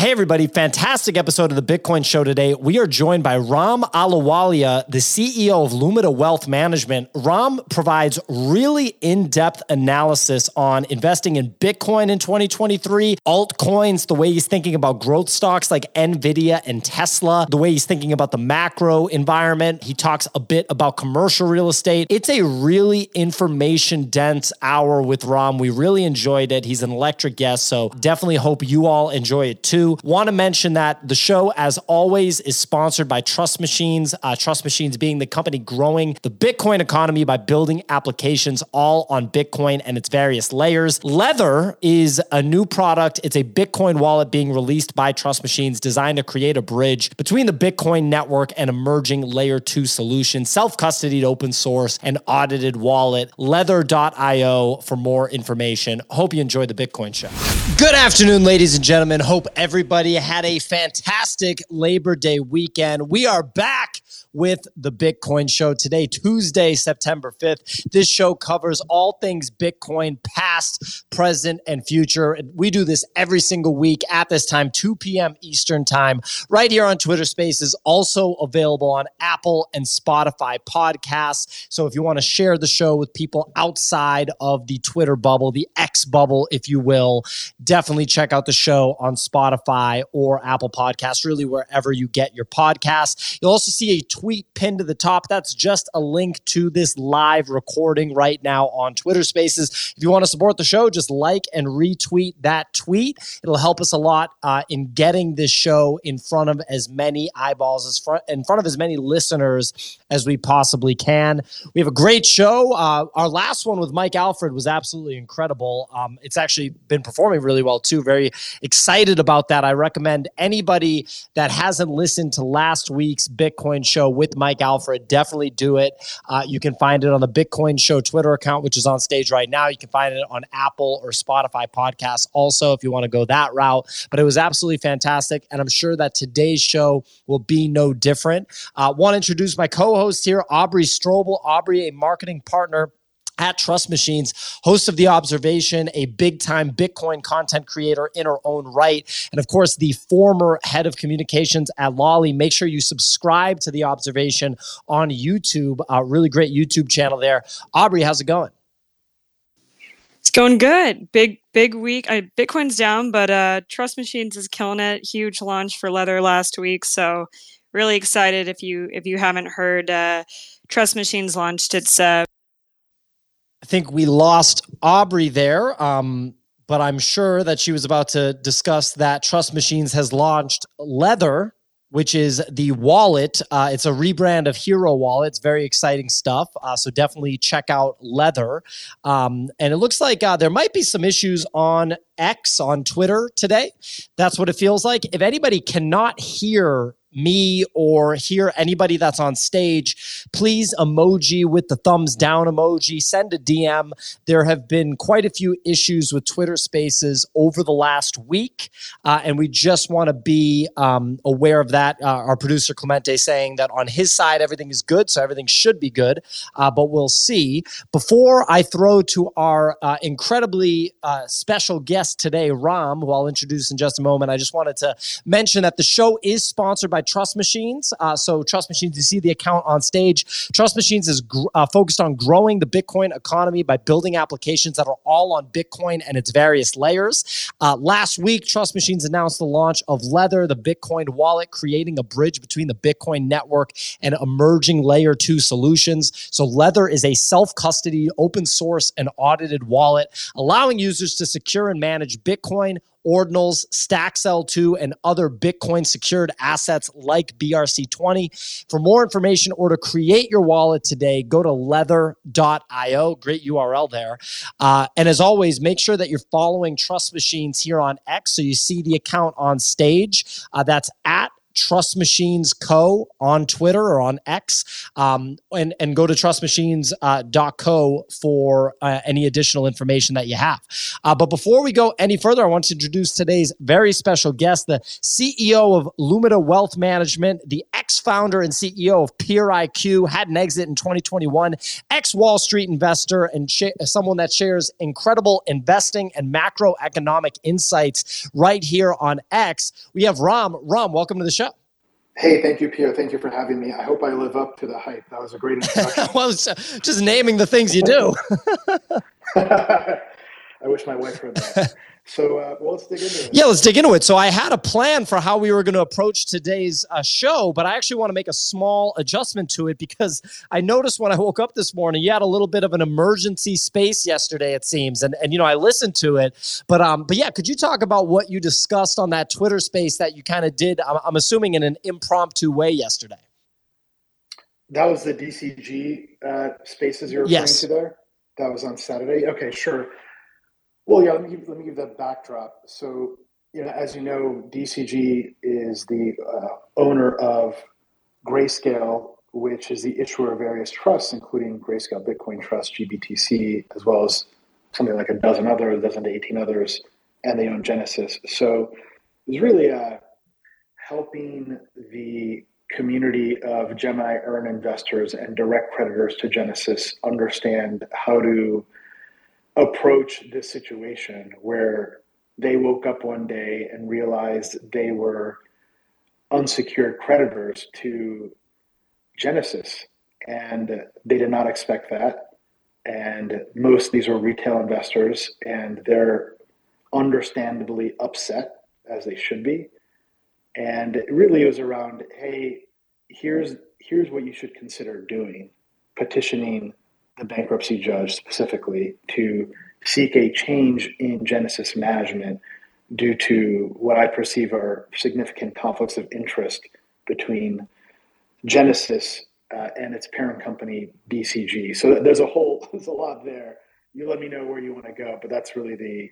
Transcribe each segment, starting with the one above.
Hey, everybody. Fantastic episode of the Bitcoin Show today. We are joined by Ram Ahluwalia, the CEO of Lumida Wealth Management. Ram provides really in depth analysis on investing in Bitcoin in 2023, altcoins, the way he's thinking about growth stocks like Nvidia and Tesla, the way he's thinking about the macro environment. He talks a bit about commercial real estate. It's a really information dense hour with Ram. We really enjoyed it. He's an electric guest, so definitely hope you all enjoy it too. Want to mention that the show, as always, is sponsored by Trust Machines. Uh, Trust Machines being the company growing the Bitcoin economy by building applications all on Bitcoin and its various layers. Leather is a new product. It's a Bitcoin wallet being released by Trust Machines designed to create a bridge between the Bitcoin network and emerging layer two solutions, self custodied, open source, and audited wallet. Leather.io for more information. Hope you enjoyed the Bitcoin show. Good afternoon, ladies and gentlemen. Hope everybody had a fantastic Labor Day weekend. We are back with the Bitcoin Show today, Tuesday, September 5th. This show covers all things Bitcoin, past, present, and future. We do this every single week at this time, 2 p.m. Eastern Time, right here on Twitter Spaces, also available on Apple and Spotify podcasts. So if you want to share the show with people outside of the Twitter bubble, the X bubble, if you will, definitely check out the show on Spotify or Apple Podcasts, really wherever you get your podcasts. You'll also see a tweet pinned to the top. That's just a link to this live recording right now on Twitter Spaces. If you want to support the show, just like and retweet that tweet. It'll help us a lot uh, in getting this show in front of as many eyeballs, as in front of as many listeners as we possibly can. We have a great show. Uh, our last one with Mike Alfred was absolutely incredible. Um, it's actually been performing really well too. Very excited about that. I recommend anybody that hasn't listened to last week's Bitcoin show with Mike Alfred, definitely do it. Uh, you can find it on the Bitcoin Show Twitter account, which is on stage right now. You can find it on Apple or Spotify podcasts also if you want to go that route. But it was absolutely fantastic. And I'm sure that today's show will be no different. Uh, want to introduce my co host here, Aubrey Strobel. Aubrey, a marketing partner at Trust Machines, host of The Observation, a big time Bitcoin content creator in her own right. And of course, the former head of communications at Lolli. Make sure you subscribe to The Observation on YouTube. a really great YouTube channel there. Aubrey, how's it going? It's going good. Big big week. I, Bitcoin's down, but uh, Trust Machines is killing it. Huge launch for Leather last week, so really excited. If you if you haven't heard, uh, Trust Machines launched its uh, think we lost Aubrey there. Um, but I'm sure that she was about to discuss that Trust Machines has launched Leather, which is the wallet. Uh, it's a rebrand of Hiro Wallet. It's very exciting stuff. Uh, so definitely check out Leather. Um, and it looks like uh, there might be some issues on X on Twitter today. That's what it feels like. If anybody cannot hear me or hear anybody that's on stage, please emoji with the thumbs down emoji, send a DM. There have been quite a few issues with Twitter spaces over the last week, uh, and we just want to be um, aware of that. Uh, our producer Clemente saying that on his side, everything is good, so everything should be good, uh, but we'll see. Before I throw to our uh, incredibly uh, special guest today, Ram, who I'll introduce in just a moment, I just wanted to mention that the show is sponsored by by Trust Machines. Uh, so, Trust Machines, you see the account on stage. Trust Machines is gr- uh, focused on growing the Bitcoin economy by building applications that are all on Bitcoin and its various layers. Uh, last week, Trust Machines announced the launch of Leather, the Bitcoin wallet, creating a bridge between the Bitcoin network and emerging layer two solutions. So, Leather is a self custody, open source, and audited wallet, allowing users to secure and manage Bitcoin ordinals, Stacks L2, and other Bitcoin secured assets like BRC20. For more information or to create your wallet today, go to leather.io. Great URL there. Uh, and as always, make sure that you're following Trust Machines here on X so you see the account on stage. Uh, that's at Trust Machines Co. on Twitter or on X, um, and and go to trustmachines.co uh, for uh, any additional information that you have. Uh, but before we go any further, I want to introduce today's very special guest, the CEO of Lumida Wealth Management, the ex-founder and CEO of PeerIQ, had an exit in 2021, ex-Wall Street investor, and sh- someone that shares incredible investing and macroeconomic insights right here on X. We have Ram. Ram, welcome to the show. Hey, thank you, Pierre. Thank you for having me. I hope I live up to the hype. That was a great introduction. well, uh, just naming the things you do. I wish my wife heard that. So, uh, well, let's dig into it. Yeah, let's dig into it. So, I had a plan for how we were going to approach today's uh, show, but I actually want to make a small adjustment to it because I noticed when I woke up this morning, you had a little bit of an emergency space yesterday, it seems, and and you know I listened to it, but um, but yeah, could you talk about what you discussed on that Twitter space that you kind of did? I'm, I'm assuming in an impromptu way yesterday. That was the DCG uh, spaces you're referring yes. to there. That was on Saturday. Okay, sure. Well, yeah, let me give, let me give that backdrop. So, you know, as you know, DCG is the uh, owner of Grayscale, which is the issuer of various trusts, including Grayscale Bitcoin Trust, GBTC, as well as something like a dozen others, a dozen to 18 others, and they own Genesis. So it's really uh, helping the community of Gemini Earn investors and direct creditors to Genesis understand how to approach this situation where they woke up one day and realized they were unsecured creditors to Genesis. And they did not expect that. And most these were retail investors, and they're understandably upset, as they should be. And it really was around, hey, here's here's what you should consider doing, petitioning the bankruptcy judge specifically to seek a change in Genesis management due to what I perceive are significant conflicts of interest between Genesis uh, and its parent company DCG. So there's a whole there's a lot there. You let me know where you want to go, but that's really the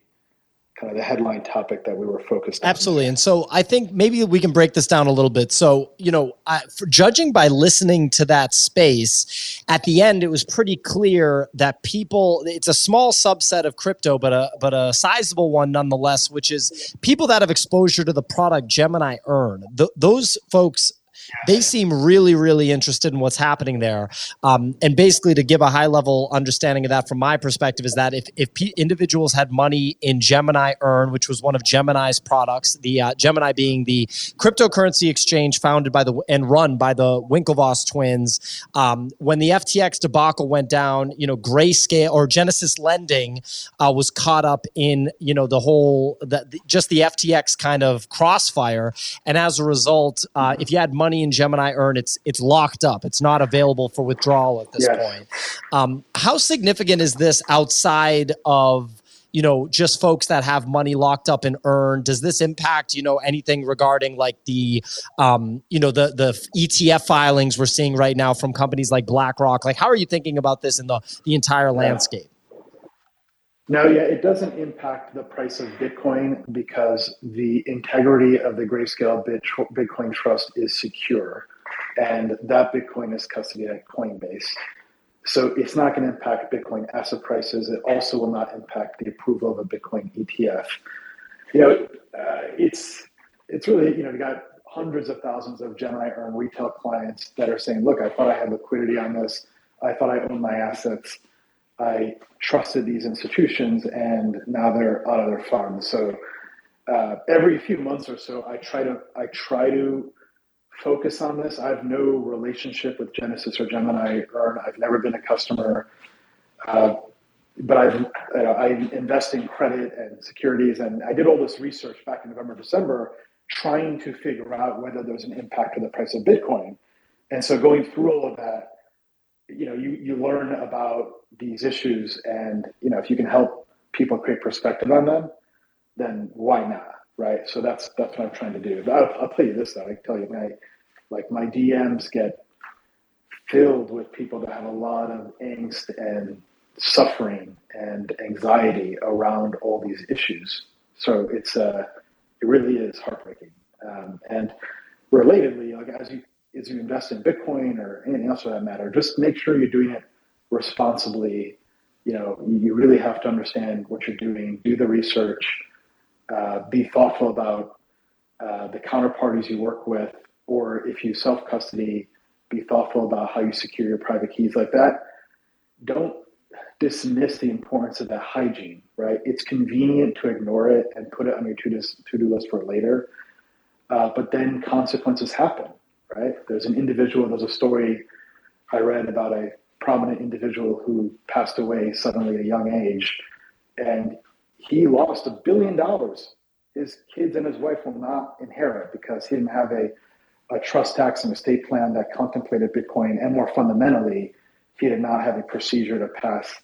kind of the headline topic that we were focused on. Absolutely. And so I think maybe we can break this down a little bit. So, you know, I, for judging by listening to that space, at the end, it was pretty clear that people, it's a small subset of crypto, but a, but a sizable one nonetheless, which is people that have exposure to the product Gemini Earn. Th- those folks they seem really, really interested in what's happening there. Um, and basically, to give a high level understanding of that from my perspective, is that if, if P- individuals had money in Gemini Earn, which was one of Gemini's products, the uh, Gemini being the cryptocurrency exchange founded by the and run by the Winklevoss twins, um, when the FTX debacle went down, you know, Grayscale or Genesis Lending uh, was caught up in you know the whole the, the, just the FTX kind of crossfire, and as a result, uh, if you had money money in Gemini Earn, it's it's locked up. It's not available for withdrawal at this yes. point. Um, how significant is this outside of you know just folks that have money locked up in Earn? Does this impact you know anything regarding like the um, you know the the ETF filings we're seeing right now from companies like BlackRock? Like, how are you thinking about this in the the entire landscape? No, yeah, it doesn't impact the price of Bitcoin because the integrity of the Grayscale Bitcoin Trust is secure, and that Bitcoin is custodied at Coinbase. So it's not going to impact Bitcoin asset prices. It also will not impact the approval of a Bitcoin ETF. You know, uh, it's it's really you know you got hundreds of thousands of Gemini Earn retail clients that are saying, "Look, I thought I had liquidity on this. I thought I owned my assets." I trusted these institutions, and now they're out of their funds. So uh, every few months or so, I try to I try to focus on this. I have no relationship with Genesis or Gemini Earn. I've never been a customer, uh, but I've I invest in credit and securities, and I did all this research back in November, December, trying to figure out whether there's an impact to the price of Bitcoin. And so going through all of that, you know, you you learn about these issues and you know if you can help people create perspective on them then why not right? So that's that's what i'm trying to do. I'll, I'll tell you this though. I tell you my like my dms get filled with people that have a lot of angst and suffering and anxiety around all these issues. So it's uh it really is heartbreaking. Um, and relatedly, like as you as you invest in Bitcoin or anything else for that matter, just make sure you're doing it responsibly. You know, you really have to understand what you're doing, do the research, uh, be thoughtful about uh, the counterparties you work with, or if you self custody, be thoughtful about how you secure your private keys like that. Don't dismiss the importance of that hygiene, right? It's convenient to ignore it and put it on your to do list for later. Uh, but then consequences happen, right? There's an individual, there's a story I read about a prominent individual who passed away suddenly at a young age, and he lost a billion dollars. His kids and his wife will not inherit because he didn't have a, a trust tax and estate plan that contemplated Bitcoin, and more fundamentally, he did not have a procedure to pass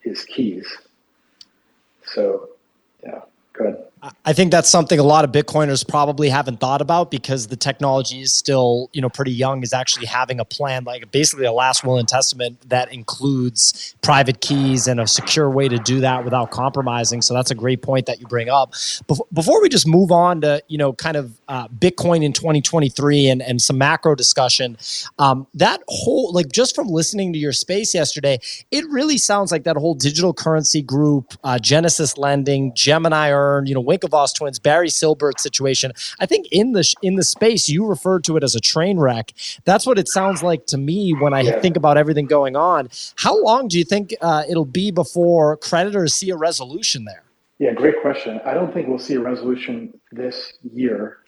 his keys. So, yeah, good. I think that's something a lot of Bitcoiners probably haven't thought about because the technology is still, you know, pretty young. Is actually having a plan, like basically a last will and testament that includes private keys and a secure way to do that without compromising. So that's a great point that you bring up. Before we just move on to, you know, kind of uh, Bitcoin in 2023 and and some macro discussion, um, that whole like just from listening to your space yesterday, it really sounds like that whole digital currency group, uh, Genesis Lending, Gemini Earn, you know Winklevoss twins, Barry Silbert situation. I think in the in the space you referred to it as a train wreck. That's what it sounds like to me when I yeah. think about everything going on. How long do you think uh, it'll be before creditors see a resolution there? Yeah, great question. I don't think we'll see a resolution this year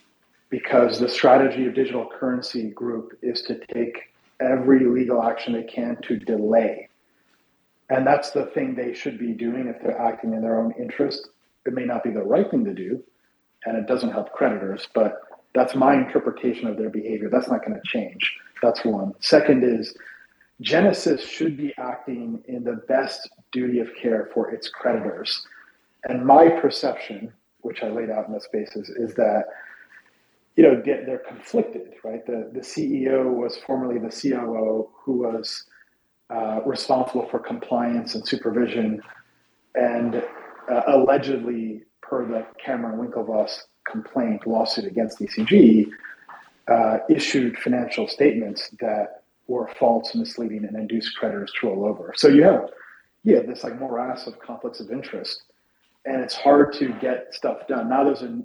because the strategy of digital currency group is to take every legal action they can to delay. And that's the thing they should be doing if they're acting in their own interest it may not be the right thing to do, and it doesn't help creditors, but that's my interpretation of their behavior. That's not going to change. That's one. Second is Genesis should be acting in the best duty of care for its creditors. And my perception, which I laid out in the spaces, is that you know they're conflicted, right? The the CEO was formerly the COO, who was uh, responsible for compliance and supervision, and uh, allegedly, per the Cameron Winklevoss complaint lawsuit against DCG, uh, issued financial statements that were false, misleading, and induced creditors to roll over. So you have, yeah, this like morass of conflicts of interest, and it's hard to get stuff done. Now there's a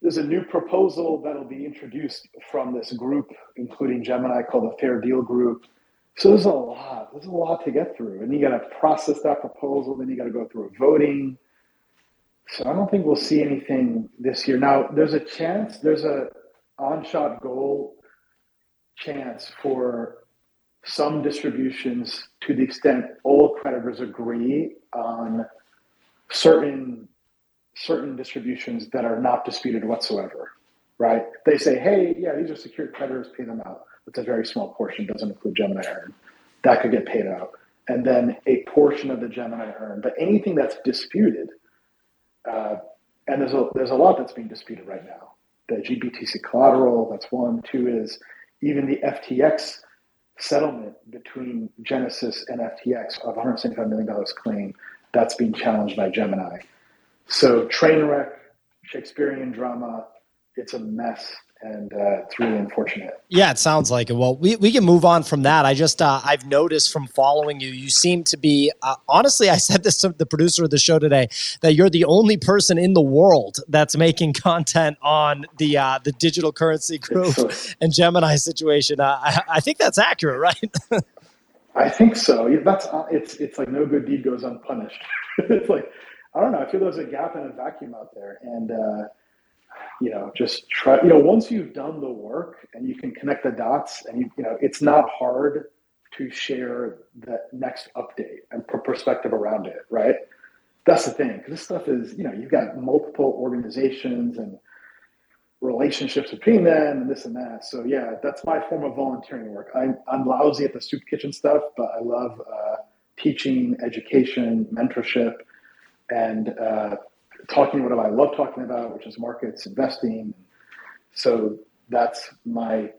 there's a new proposal that'll be introduced from this group, including Gemini, called the Fair Deal Group, so there's a lot. There's a lot to get through, and you got to process that proposal. Then you got to go through a voting. So I don't think we'll see anything this year. Now there's a chance. There's a on-shot goal chance for some distributions to the extent all creditors agree on certain certain distributions that are not disputed whatsoever right they say hey yeah these are secured creditors pay them out it's a very small portion, doesn't include Gemini Earn. That could get paid out. And then a portion of the Gemini Earn. But anything that's disputed, uh, and there's a, there's a lot that's being disputed right now. The GBTC collateral, that's one. Two is even the FTX settlement between Genesis and FTX of $175 million claim, that's being challenged by Gemini. So train wreck, Shakespearean drama, it's a mess and uh, it's really unfortunate. Yeah, it sounds like it. Well, we, we can move on from that. I just uh, I've noticed from following you, you seem to be uh, honestly. I said this to the producer of the show today that you're the only person in the world that's making content on the uh, the digital currency group and Gemini situation. Uh, I, I think that's accurate, right? I think so. That's uh, it's it's like no good deed goes unpunished. it's like I don't know. I feel there's a gap and a vacuum out there, and you know, just try, you know, once you've done the work and you can connect the dots and you, you know, it's not hard to share the next update and perspective around it, right? That's the thing. Cause this stuff is, you know, you've got multiple organizations and relationships between them and this and that. So yeah, that's my form of volunteering work. I'm, I'm lousy at the soup kitchen stuff, but I love uh, teaching, education, mentorship, and uh, talking what I love talking about, which is markets, investing. So that's my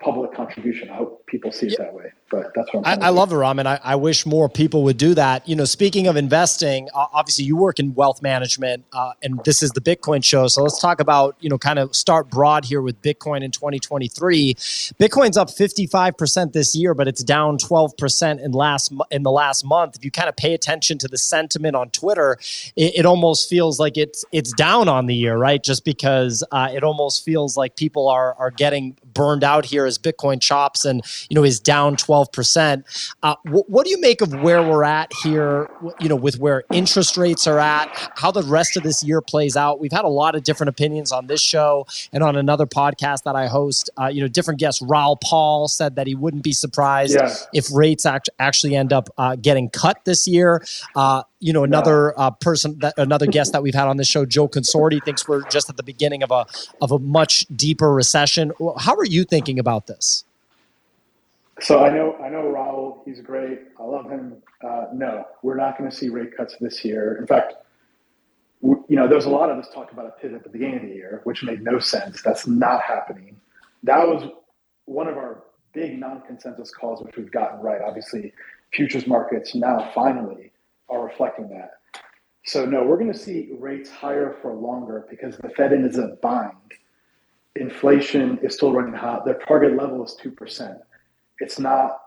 public contribution. I hope people see it that way. But that's what i, I love it, Ram, and I, I, wish more people would do that. You know, speaking of investing, uh, obviously you work in wealth management, uh, and this is the Bitcoin show. So let's talk about you know kind of start broad here with Bitcoin in 2023. Bitcoin's up 55 percent this year, but it's down 12 percent in last in the last month. If you kind of pay attention to the sentiment on Twitter, it, it almost feels like it's it's down on the year, right? Just because uh, it almost feels like people are are getting burned out here as Bitcoin chops and you know is down 12 percent. Uh, wh- what do you make of where we're at here? You know, with where interest rates are at, how the rest of this year plays out. We've had a lot of different opinions on this show and on another podcast that I host. Uh, you know, different guests. Raoul Paul said that he wouldn't be surprised yeah. if rates act- actually end up uh, getting cut this year. Uh, you know, another uh, person, that, another guest that we've had on this show, Joe Consorti, thinks we're just at the beginning of a of a much deeper recession. How are you thinking about this? So I know I know Raoul. He's great. I love him. Uh, no, we're not going to see rate cuts this year. In fact, you know, there's a lot of us talk about a pivot at the beginning of the year, which made no sense. That's not happening. That was one of our big non-consensus calls, which we've gotten right. Obviously, futures markets now finally are reflecting that. So no, we're going to see rates higher for longer because the Fed is a bind. Inflation is still running hot. Their target level is two percent. It's not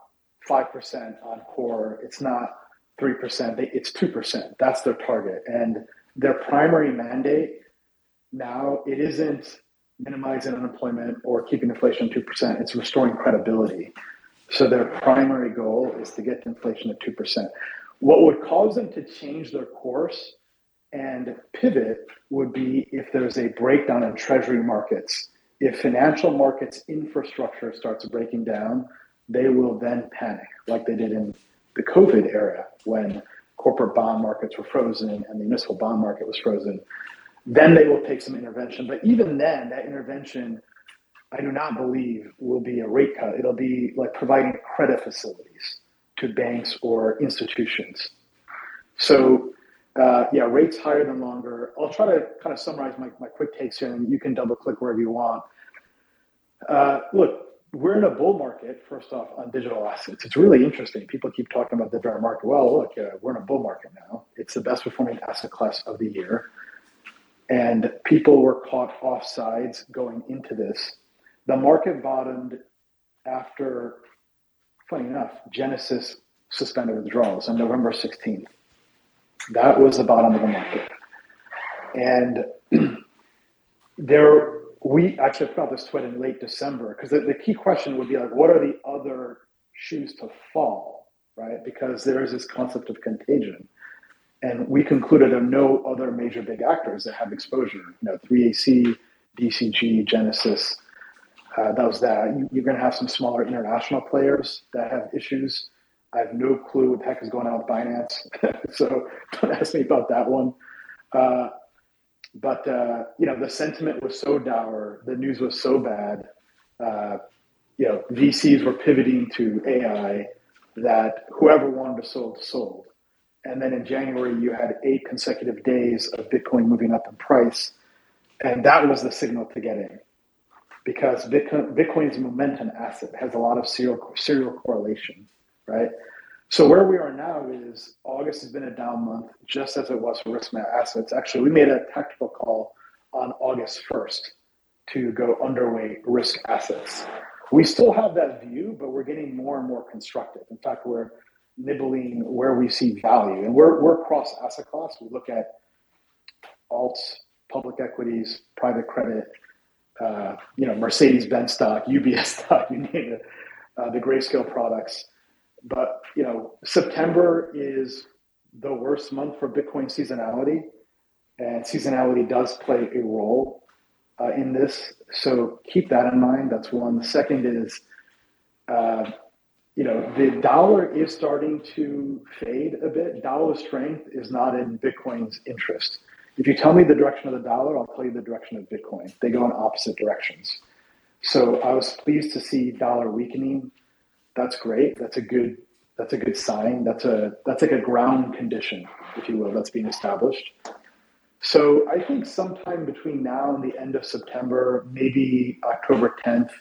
five percent on core. It's not three percent. It's two percent. That's their target, and their primary mandate now it isn't minimizing unemployment or keeping inflation at two percent. It's restoring credibility. So their primary goal is to get inflation at two percent. What would cause them to change their course and pivot would be if there's a breakdown in treasury markets. If financial markets infrastructure starts breaking down, they will then panic, like they did in the COVID era when corporate bond markets were frozen and the municipal bond market was frozen. Then they will take some intervention. But even then, that intervention, I do not believe, will be a rate cut. It'll be like providing credit facilities to banks or institutions. So, uh, yeah, rates higher than longer. I'll try to kind of summarize my, my quick takes here, and you can double click wherever you want. Uh, look, we're in a bull market, first off, on digital assets. It's really interesting. People keep talking about the bear market. Well, look, uh, we're in a bull market now. It's the best performing asset class of the year. And people were caught off sides going into this. The market bottomed after funny enough, Genesis suspended withdrawals on November 16th. That was the bottom of the market. And there, we actually out this tweet in late December because the, the key question would be like, what are the other shoes to fall, right? Because there is this concept of contagion. And we concluded there are no other major big actors that have exposure. You know, 3AC, DCG, Genesis, uh, that was that. You, are going to have some smaller international players that have issues. I have no clue what the heck is going on with Binance, so don't ask me about that one. Uh, but uh, you know, the sentiment was so dour, the news was so bad. Uh, you know, VCs were pivoting to AI that whoever wanted to sold sold. And then in January, you had eight consecutive days of Bitcoin moving up in price, and that was the signal to get in because Bitcoin, Bitcoin's momentum asset has a lot of serial, serial correlation, right? So where we are now is August has been a down month, just as it was for risk assets. Actually, we made a tactical call on August 1st to go underweight risk assets. We still have that view, but we're getting more and more constructive. In fact, we're nibbling where we see value, and we're we're cross asset class. We look at alts, public equities, private credit, uh, you know, Mercedes-Benz stock, UBS stock, you name it, uh, the grayscale products. But you know, September is the worst month for Bitcoin seasonality, and seasonality does play a role uh, in this. So keep that in mind. That's one. The second is, uh, you know, the dollar is starting to fade a bit. Dollar strength is not in Bitcoin's interest. If you tell me the direction of the dollar, I'll tell you the direction of Bitcoin. They go in opposite directions. So I was pleased to see dollar weakening. That's great. That's a good that's a good sign. That's a that's like a ground condition, if you will, that's being established. So I think sometime between now and the end of September, maybe October 10th,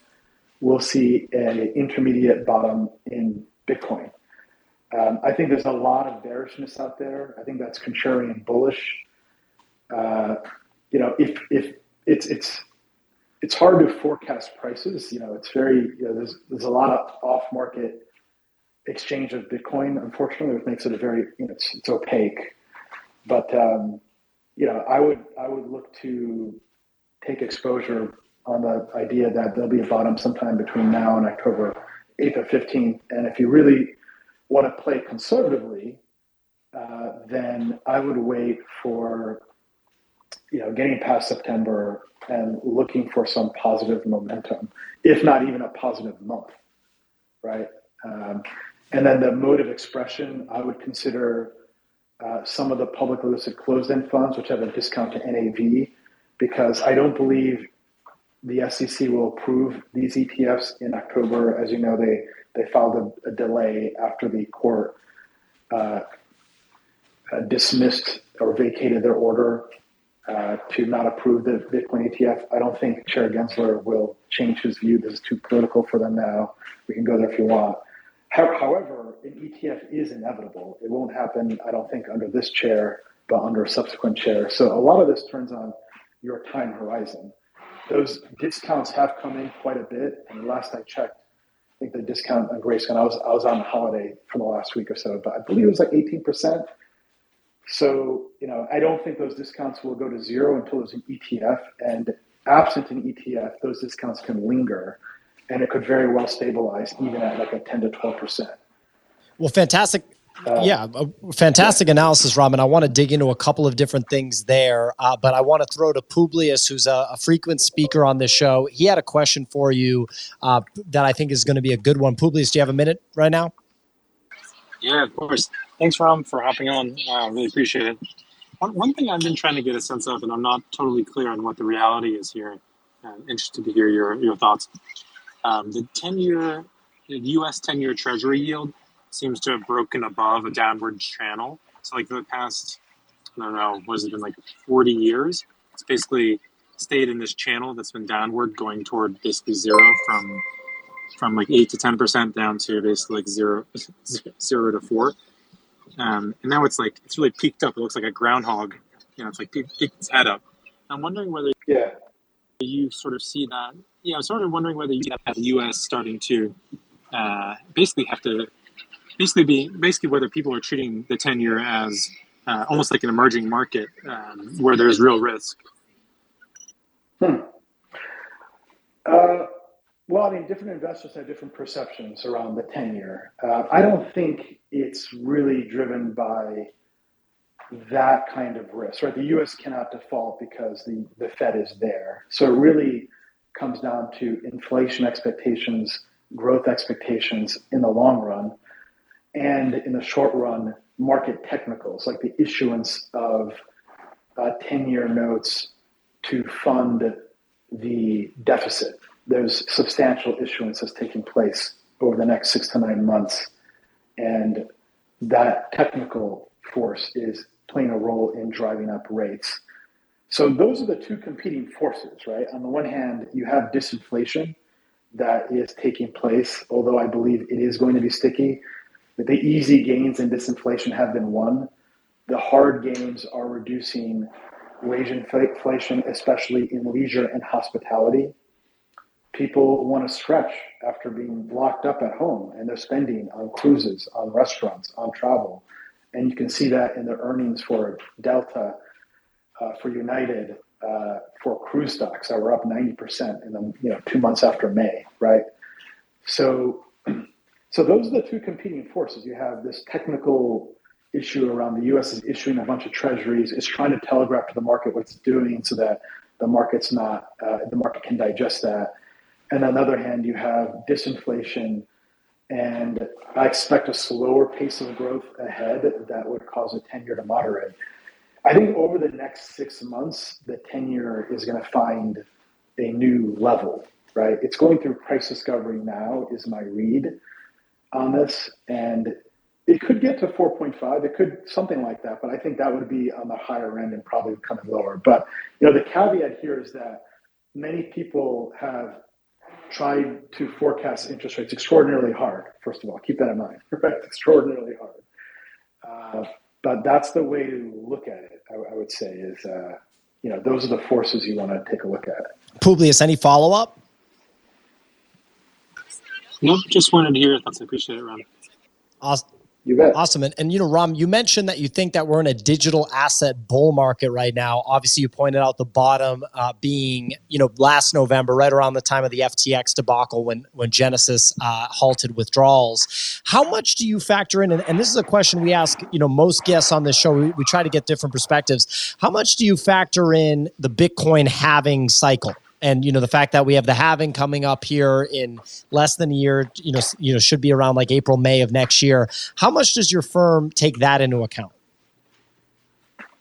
we'll see an intermediate bottom in Bitcoin. Um, I think there's a lot of bearishness out there. I think that's contrarian bullish. Uh, you know, if if it's it's it's hard to forecast prices. You know, it's very you know, there's there's a lot of off market exchange of Bitcoin. Unfortunately, which makes it a very you know it's, it's opaque. But um, you know, I would I would look to take exposure on the idea that there'll be a bottom sometime between now and October 8th or 15th. And if you really want to play conservatively, uh, then I would wait for you know getting past September and looking for some positive momentum, if not even a positive month, right? Um, and then the mode of expression, I would consider uh, some of the publicly listed closed-end funds, which have a discount to NAV, because I don't believe the SEC will approve these ETFs in October. As you know, they they filed a, a delay after the court uh, uh, dismissed or vacated their order uh, to not approve the Bitcoin ETF. I don't think Chair Gensler will change his view. This is too political for them now. We can go there if you want. However, an ETF is inevitable. It won't happen, I don't think, under this chair, but under a subsequent chair. So a lot of this turns on your time horizon. Those discounts have come in quite a bit. And last I checked, I think the discount on Grayscale, I was, I was on holiday for the last week or so, but I believe it was like 18%. So, you know, I don't think those discounts will go to zero until there's an ETF. And absent an ETF, those discounts can linger and it could very well stabilize even at like a 10 to 12%. Well, fantastic. Uh, yeah, fantastic yeah. analysis, Robin. I want to dig into a couple of different things there, uh, but I want to throw to Publius, who's a, a, frequent speaker on this show. He had a question for you uh, that I think is going to be a good one. Publius, do you have a minute right now? Yeah, of course. Thanks, Rom, for hopping on. I uh, really appreciate it. One, one, thing I've been trying to get a sense of, and I'm not totally clear on what the reality is here. I'm interested to hear your, your thoughts. Um, the 10 year, the US 10 year Treasury yield seems to have broken above a downward channel. So, like, the past, I don't know, has it been like 40 years? It's basically stayed in this channel that's been downward, going toward basically zero from from like eight to ten percent down to basically like zero zero to four. Um, and now it's like it's really peaked up. It looks like a groundhog. You know, it's like peaked, peaked its head up. I'm wondering whether yeah you sort of see that. Yeah, I'm sort of wondering whether you have the U.S. starting to uh, basically have to basically be basically whether people are treating the 10 year as uh, almost like an emerging market um, where there's real risk. Hmm. Uh, well, I mean, different investors have different perceptions around the 10 year. Uh, I don't think it's really driven by that kind of risk, right? The US cannot default because the, the Fed is there. So it really comes down to inflation expectations, growth expectations in the long run, and in the short run, market technicals like the issuance of 10 uh, year notes to fund the deficit there's substantial issuance that's taking place over the next six to nine months. And that technical force is playing a role in driving up rates. So those are the two competing forces, right? On the one hand, you have disinflation that is taking place, although I believe it is going to be sticky. The easy gains in disinflation have been won. The hard gains are reducing wage inflation, especially in leisure and hospitality people want to stretch after being locked up at home and they're spending on cruises, on restaurants, on travel. And you can see that in the earnings for Delta, uh, for United, uh, for cruise stocks that were up 90% in the you know two months after May, right? So, so those are the two competing forces. You have this technical issue around the U.S. is issuing a bunch of treasuries. It's trying to telegraph to the market what it's doing so that the market's not uh, the market can digest that and on the other hand, you have disinflation, and I expect a slower pace of growth ahead that would cause a 10 year to moderate. I think over the next six months, the 10 year is going to find a new level, right? It's going through price discovery now, is my read on this. And it could get to 4.5. It could something like that, but I think that would be on the higher end and probably coming lower. But you know, the caveat here is that many people have tried to forecast interest rates extraordinarily hard. First of all, keep that in mind. Right? Extraordinarily hard. Uh, but that's the way to look at it. I, I would say is uh, you know those are the forces you want to take a look at. Publius, any follow up? Nope, just wanted to hear your thoughts. I appreciate it, Ron. Awesome. You bet. Awesome. And, and, you know, Ram, you mentioned that you think that we're in a digital asset bull market right now. Obviously, you pointed out the bottom uh, being, you know, last November, right around the time of the FTX debacle when when Genesis uh, halted withdrawals. How much do you factor in? And, and, this is a question we ask, you know, most guests on this show. We, we try to get different perspectives. How much do you factor in the Bitcoin halving cycle? And you know the fact that we have the halving coming up here in less than a year you know you know should be around like april may of next year. How much does your firm take that into account?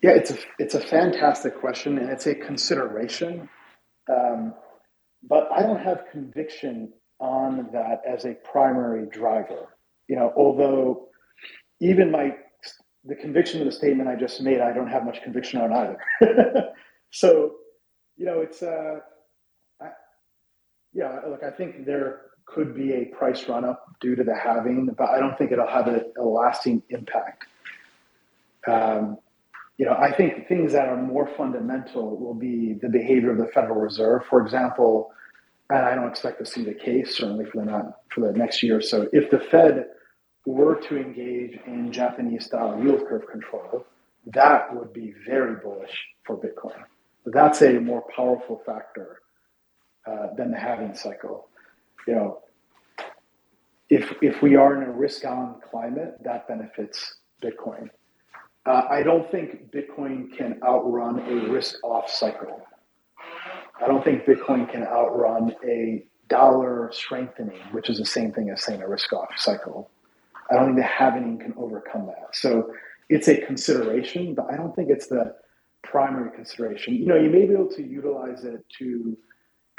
Yeah it's a it's a fantastic question and it's a consideration. Um, but i don't have conviction on that as a primary driver. You know although even my the conviction of the statement i just made i don't have much conviction on either. So you know it's uh yeah, look, I think there could be a price run up due to the halving, but I don't think it'll have a, a lasting impact. Um, you know, I think things that are more fundamental will be the behavior of the Federal Reserve, for example. And I don't expect to see the case certainly for the not for the next year or so. If the Fed were to engage in Japanese style yield curve control, that would be very bullish for Bitcoin. That's a more powerful factor uh, than the halving cycle. You know, if if we are in a risk-on climate, that benefits Bitcoin. Uh, I don't think Bitcoin can outrun a risk-off cycle. I don't think Bitcoin can outrun a dollar strengthening, which is the same thing as saying a risk-off cycle. I don't think the halving can overcome that. So it's a consideration, but I don't think it's the primary consideration. You know, you may be able to utilize it to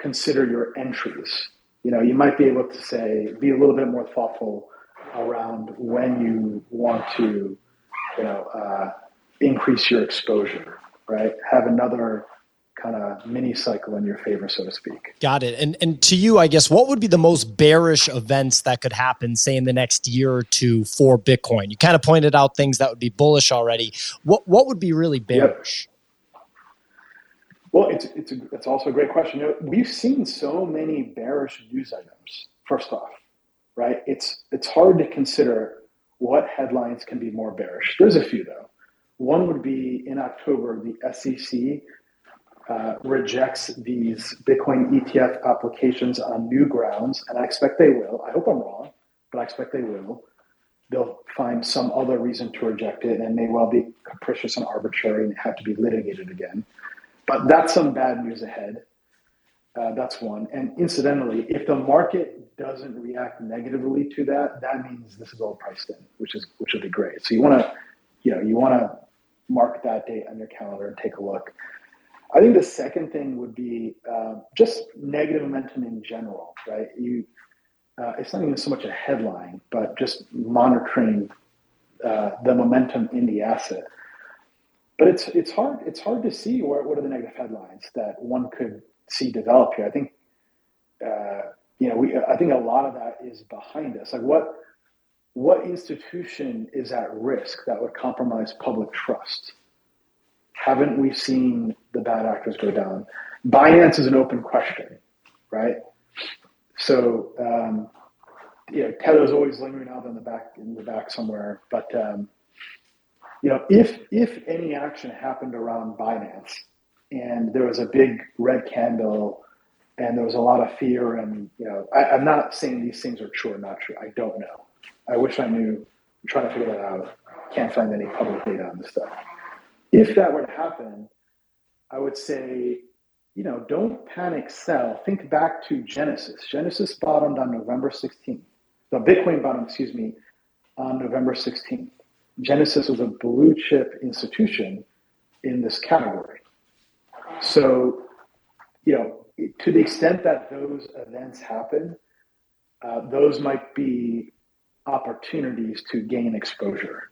consider your entries. You know, you might be able to say, be a little bit more thoughtful around when you want to, you know, uh, increase your exposure, right? Have another kind of mini cycle in your favor, so to speak. Got it. And and to you, I guess, what would be the most bearish events that could happen, say, in the next year or two for Bitcoin? You kind of pointed out things that would be bullish already. What what would be really bearish? Yep. Well, it's it's a, it's also a great question. You know, we've seen so many bearish news items. First off, right? It's it's hard to consider what headlines can be more bearish. There's a few though. One would be in October, the SEC uh, rejects these Bitcoin ETF applications on new grounds, and I expect they will. I hope I'm wrong, but I expect they will. They'll find some other reason to reject it, and may well be capricious and arbitrary and have to be litigated again. But that's some bad news ahead. Uh, that's one. And incidentally, if the market doesn't react negatively to that, that means this is all priced in, which is which would be great. So you want to, you know, you want to mark that date on your calendar and take a look. I think the second thing would be uh, just negative momentum in general, right? You, uh, it's not even so much a headline, but just monitoring uh, the momentum in the asset but it's it's hard it's hard to see what what are the negative headlines that one could see develop here. I think uh, you know we I think a lot of that is behind us. Like what what institution is at risk that would compromise public trust? Haven't we seen the bad actors go down? Binance is an open question, right? So um, you know, always lingering out in the back in the back somewhere, but um, you know, if if any action happened around Binance and there was a big red candle and there was a lot of fear and you know, I, I'm not saying these things are true or not true. I don't know. I wish I knew. I'm trying to figure that out. Can't find any public data on this stuff. If that were to happen, I would say, you know, don't panic sell. Think back to Genesis. Genesis bottomed on November 16th. The Bitcoin bottom, excuse me, on November 16th. Genesis was a blue chip institution in this category. So, you know, to the extent that those events happen, uh, those might be opportunities to gain exposure.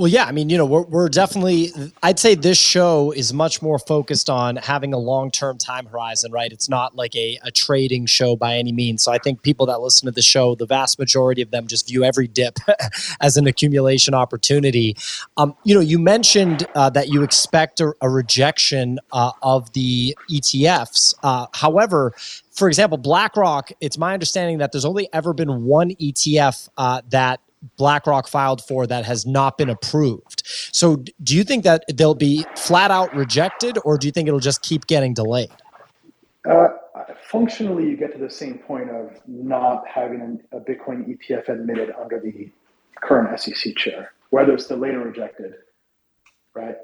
Well, yeah, I mean, you know, we're, we're definitely, I'd say this show is much more focused on having a long term time horizon, right? It's not like a, a trading show by any means. So I think people that listen to the show, the vast majority of them just view every dip as an accumulation opportunity. Um, you know, you mentioned uh, that you expect a, a rejection uh, of the ETFs. Uh, however, for example, BlackRock, it's my understanding that there's only ever been one ETF uh, that BlackRock filed for that has not been approved. So, do you think that they'll be flat out rejected, or do you think it'll just keep getting delayed? Uh, functionally, you get to the same point of not having a Bitcoin ETF admitted under the current SEC chair, whether it's delayed or rejected, right?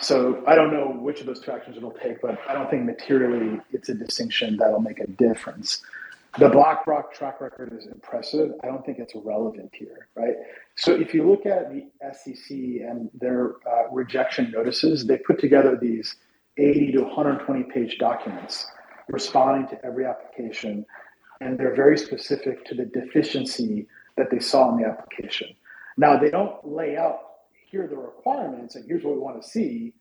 So I don't know which of those two actions it'll take, but I don't think materially it's a distinction that'll make a difference the BlackRock track record is impressive. I don't think it's relevant here, right? So if you look at the SEC and their uh, rejection notices, they put together these 80 to 120 page documents responding to every application, and they're very specific to the deficiency that they saw in the application. Now, they don't lay out here are the requirements and here's what we want to see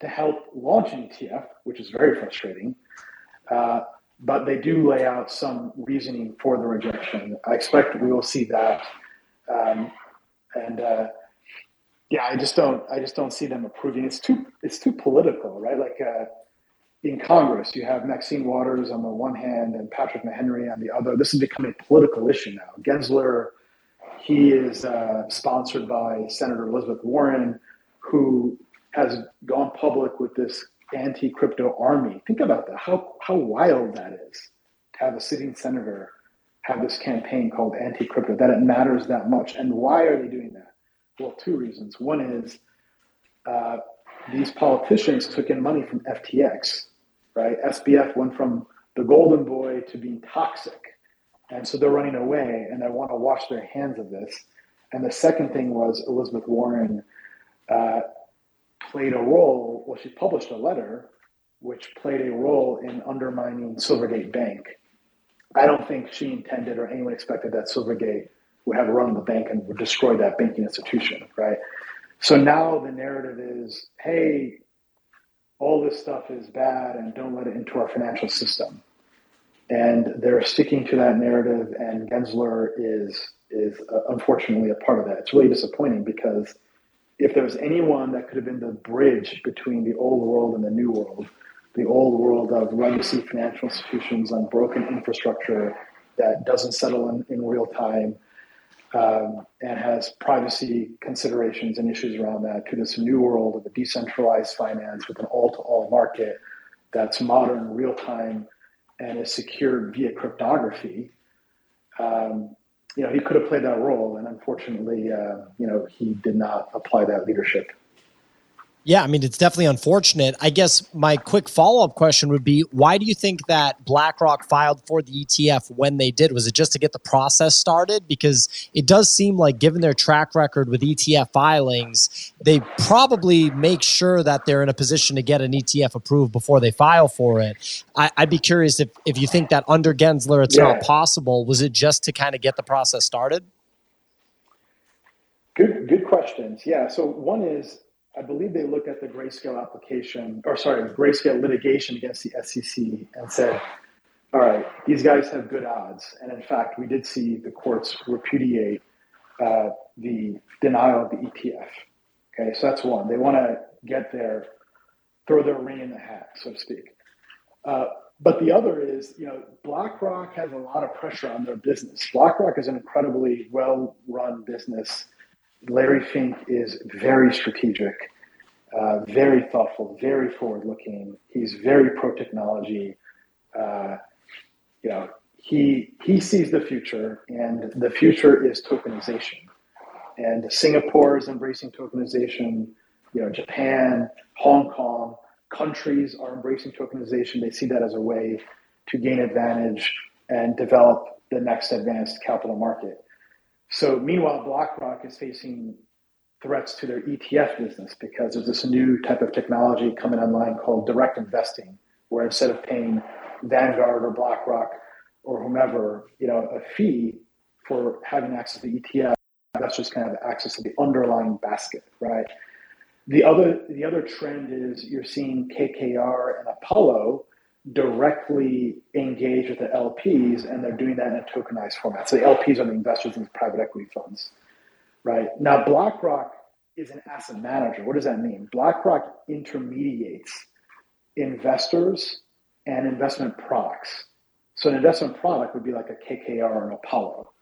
to help launch an ETF, which is very frustrating. Uh, but they do lay out some reasoning for the rejection. I expect we will see that, um, and uh, yeah, I just don't, I just don't see them approving. It's too, it's too political, right? Like uh, in Congress, you have Maxine Waters on the one hand and Patrick McHenry on the other. This has become a political issue now. Gensler, he is uh, sponsored by Senator Elizabeth Warren, who has gone public with this anti crypto army. Think about that. How, how wild that is to have a sitting senator have this campaign called anti crypto, that it matters that much. And why are they doing that? Well, two reasons. One is uh, these politicians took in money from FTX, right? SBF went from the golden boy to being toxic. And so they're running away and they want to wash their hands of this. And the second thing was Elizabeth Warren uh, played a role. Well, she published a letter which played a role in undermining Silvergate Bank. I don't think she intended or anyone expected that Silvergate would have a run on the bank and would destroy that banking institution, right? So now the narrative is, hey, all this stuff is bad and don't let it into our financial system. And they're sticking to that narrative, and Gensler is is uh, unfortunately a part of that. It's really disappointing because if there was anyone that could have been the bridge between the old world and the new world, the old world of legacy financial institutions on broken infrastructure that doesn't settle in, in real time um, and has privacy considerations and issues around that, to this new world of a decentralized finance with an all to all market that's modern, real time, and is secured via cryptography. Um, you know, he could have played that role, and unfortunately, uh, you know, he did not apply that leadership. Yeah, I mean, it's definitely unfortunate. I guess my quick follow up question would be why do you think that BlackRock filed for the ETF when they did? Was it just to get the process started? Because it does seem like, given their track record with ETF filings, they probably make sure that they're in a position to get an ETF approved before they file for it. I, would be curious if, if you think that under Gensler it's yeah. not possible. Was it just to kind of get the process started? Good, good questions. Yeah. So one is I believe they looked at the grayscale application, or sorry, grayscale litigation against the SEC and said, all right, these guys have good odds. And in fact, we did see the courts repudiate uh, the denial of the ETF. Okay, so that's one. They want to get their, throw their ring in the hat, so to speak. Uh, but the other is, you know, BlackRock has a lot of pressure on their business. BlackRock is an incredibly well run business Larry Fink is very strategic, uh, very thoughtful, very forward looking. He's very pro technology. Uh, you know, he he sees the future, and the future is tokenization. And Singapore is embracing tokenization. You know, Japan, Hong Kong, countries are embracing tokenization. They see that as a way to gain advantage and develop the next advanced capital market. So meanwhile, BlackRock is facing threats to their ETF business because there's this new type of technology coming online called direct indexing, where instead of paying Vanguard or BlackRock or whomever, you know, a fee for having access to ETF, investors can have access to the underlying basket, right? The other the other trend is you're seeing KKR and Apollo directly engage with the LPs, and they're doing that in a tokenized format. So the LPs are the investors in the private equity funds, right? Now BlackRock is an asset manager. What does that mean? BlackRock intermediates investors and investment products. So an investment product would be like a KKR or an Apollo.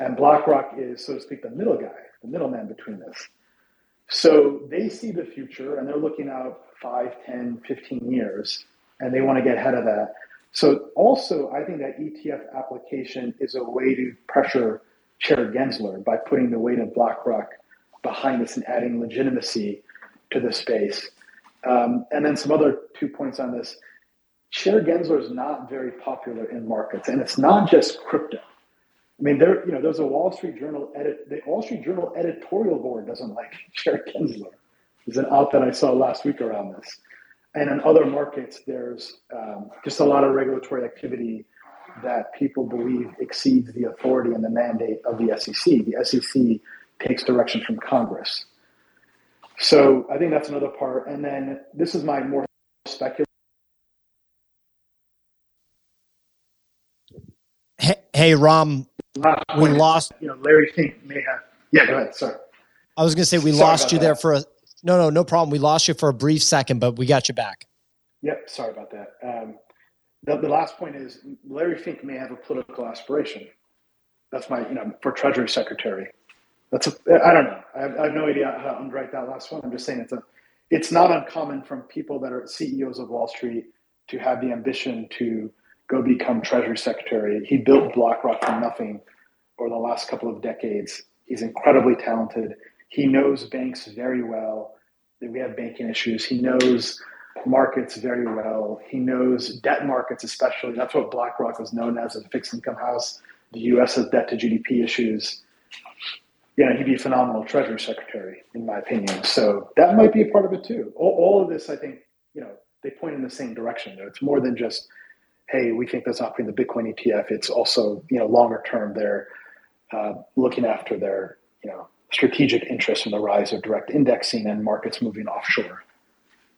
And BlackRock is, so to speak, the middle guy, the middleman between this. So they see the future and they're looking out 5, 10, 15 years, and they want to get ahead of that. So also, I think that ETF application is a way to pressure Chair Gensler by putting the weight of BlackRock behind this and adding legitimacy to the space. Um, and then some other two points on this. Chair Gensler is not very popular in markets, and it's not just crypto. I mean, there, you know, there's a Wall Street Journal edit. The Wall Street Journal editorial board doesn't like Chair Gensler. There's an op that I saw last week around this. And in other markets, there's um, just a lot of regulatory activity that people believe exceeds the authority and the mandate of the SEC. The SEC takes direction from Congress. So I think that's another part. And then this is my more speculative. Hey, hey Ram, we lost. You know, Larry Fink may have. Yeah, go ahead. Sorry. I was going to say we sorry lost you that. there for a. No, no, no problem. We lost you for a brief second, but we got you back. Yep. Sorry about that. Um, the, the last point is Larry Fink may have a political aspiration. That's my, you know, for Treasury Secretary. That's a, I don't know. I have, I have no idea how to underwrite that last one. I'm just saying it's a, it's not uncommon from people that are CEOs of Wall Street to have the ambition to go become Treasury Secretary. He built BlackRock from nothing over the last couple of decades. He's incredibly talented. He knows banks very well. We have banking issues. He knows markets very well. He knows debt markets, especially. That's what BlackRock was known as a fixed income house. The US has debt to GDP issues know, he'd be a phenomenal Treasury Secretary, in my opinion. So that might be a part of it too. All, all of this, I think, you know, they point in the same direction. Though it's more than just, hey, we think there's operating the Bitcoin ETF. It's also, you know, longer term. They're uh, looking after their, you know, strategic interest from the rise of direct indexing and markets moving offshore.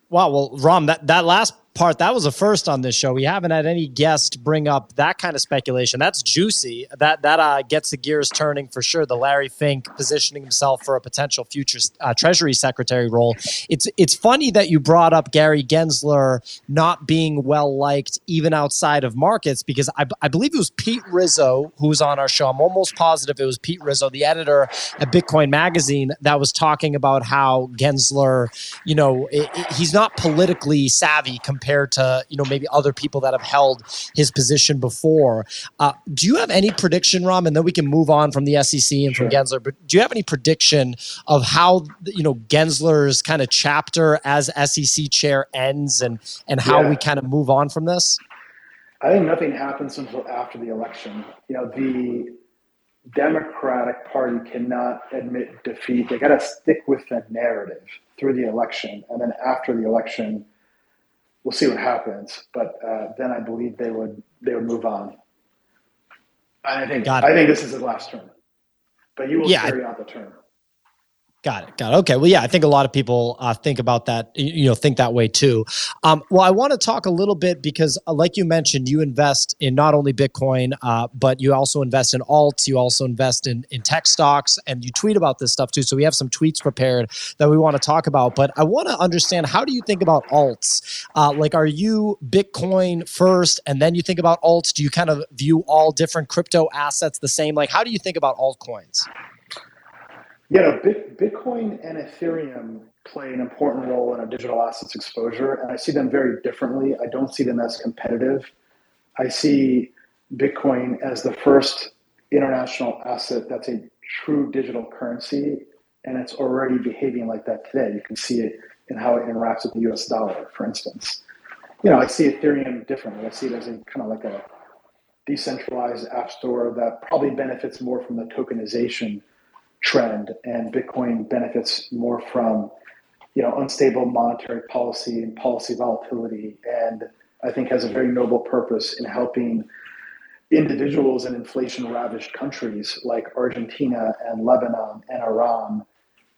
Wow. Well, Ram, that, that last part that was a first on this show. We haven't had any guest bring up that kind of speculation. That's juicy. That that uh, gets the gears turning for sure. The Larry Fink positioning himself for a potential future uh, Treasury Secretary role. It's it's funny that you brought up Gary Gensler not being well liked even outside of markets because I, I believe it was Pete Rizzo who was on our show. I'm almost positive it was Pete Rizzo, the editor at Bitcoin Magazine, that was talking about how Gensler, you know, it, it, he's not politically savvy compared to you know maybe other people that have held his position before. Uh, do you have any prediction, Ram? And then we can move on from the SEC and sure. from Gensler. But do you have any prediction of how you know Gensler's kind of chapter as SEC chair ends and and how yeah. we kind of move on from this? I think nothing happens until after the election. You know, the Democratic Party cannot admit defeat. They got to stick with that narrative through the election, and then after the election, we'll see what happens. But uh, then I believe they would they would move on. I think I think this is his last term, but you will yeah, carry out the term. Got it. Got it. Okay. Well, yeah, I think a lot of people uh, think about that, you know, think that way too. Um, well, I want to talk a little bit because, uh, like you mentioned, you invest in not only Bitcoin, uh, but you also invest in alts. You also invest in, in tech stocks and you tweet about this stuff too. So we have some tweets prepared that we want to talk about. But I want to understand how do you think about alts? Uh, like, are you Bitcoin first and then you think about alts? Do you kind of view all different crypto assets the same? Like, how do you think about altcoins? Yeah, no, Bitcoin and Ethereum play an important role in our digital assets exposure, and I see them very differently. I don't see them as competitive. I see Bitcoin as the first international asset that's a true digital currency, and it's already behaving like that today. You can see it in how it interacts with the US dollar, for instance. You know, I see Ethereum differently. I see it as a kind of like a decentralized app store that probably benefits more from the tokenization trend, and Bitcoin benefits more from you know unstable monetary policy and policy volatility, and I think has a very noble purpose in helping individuals in inflation ravaged countries like Argentina and Lebanon and Iran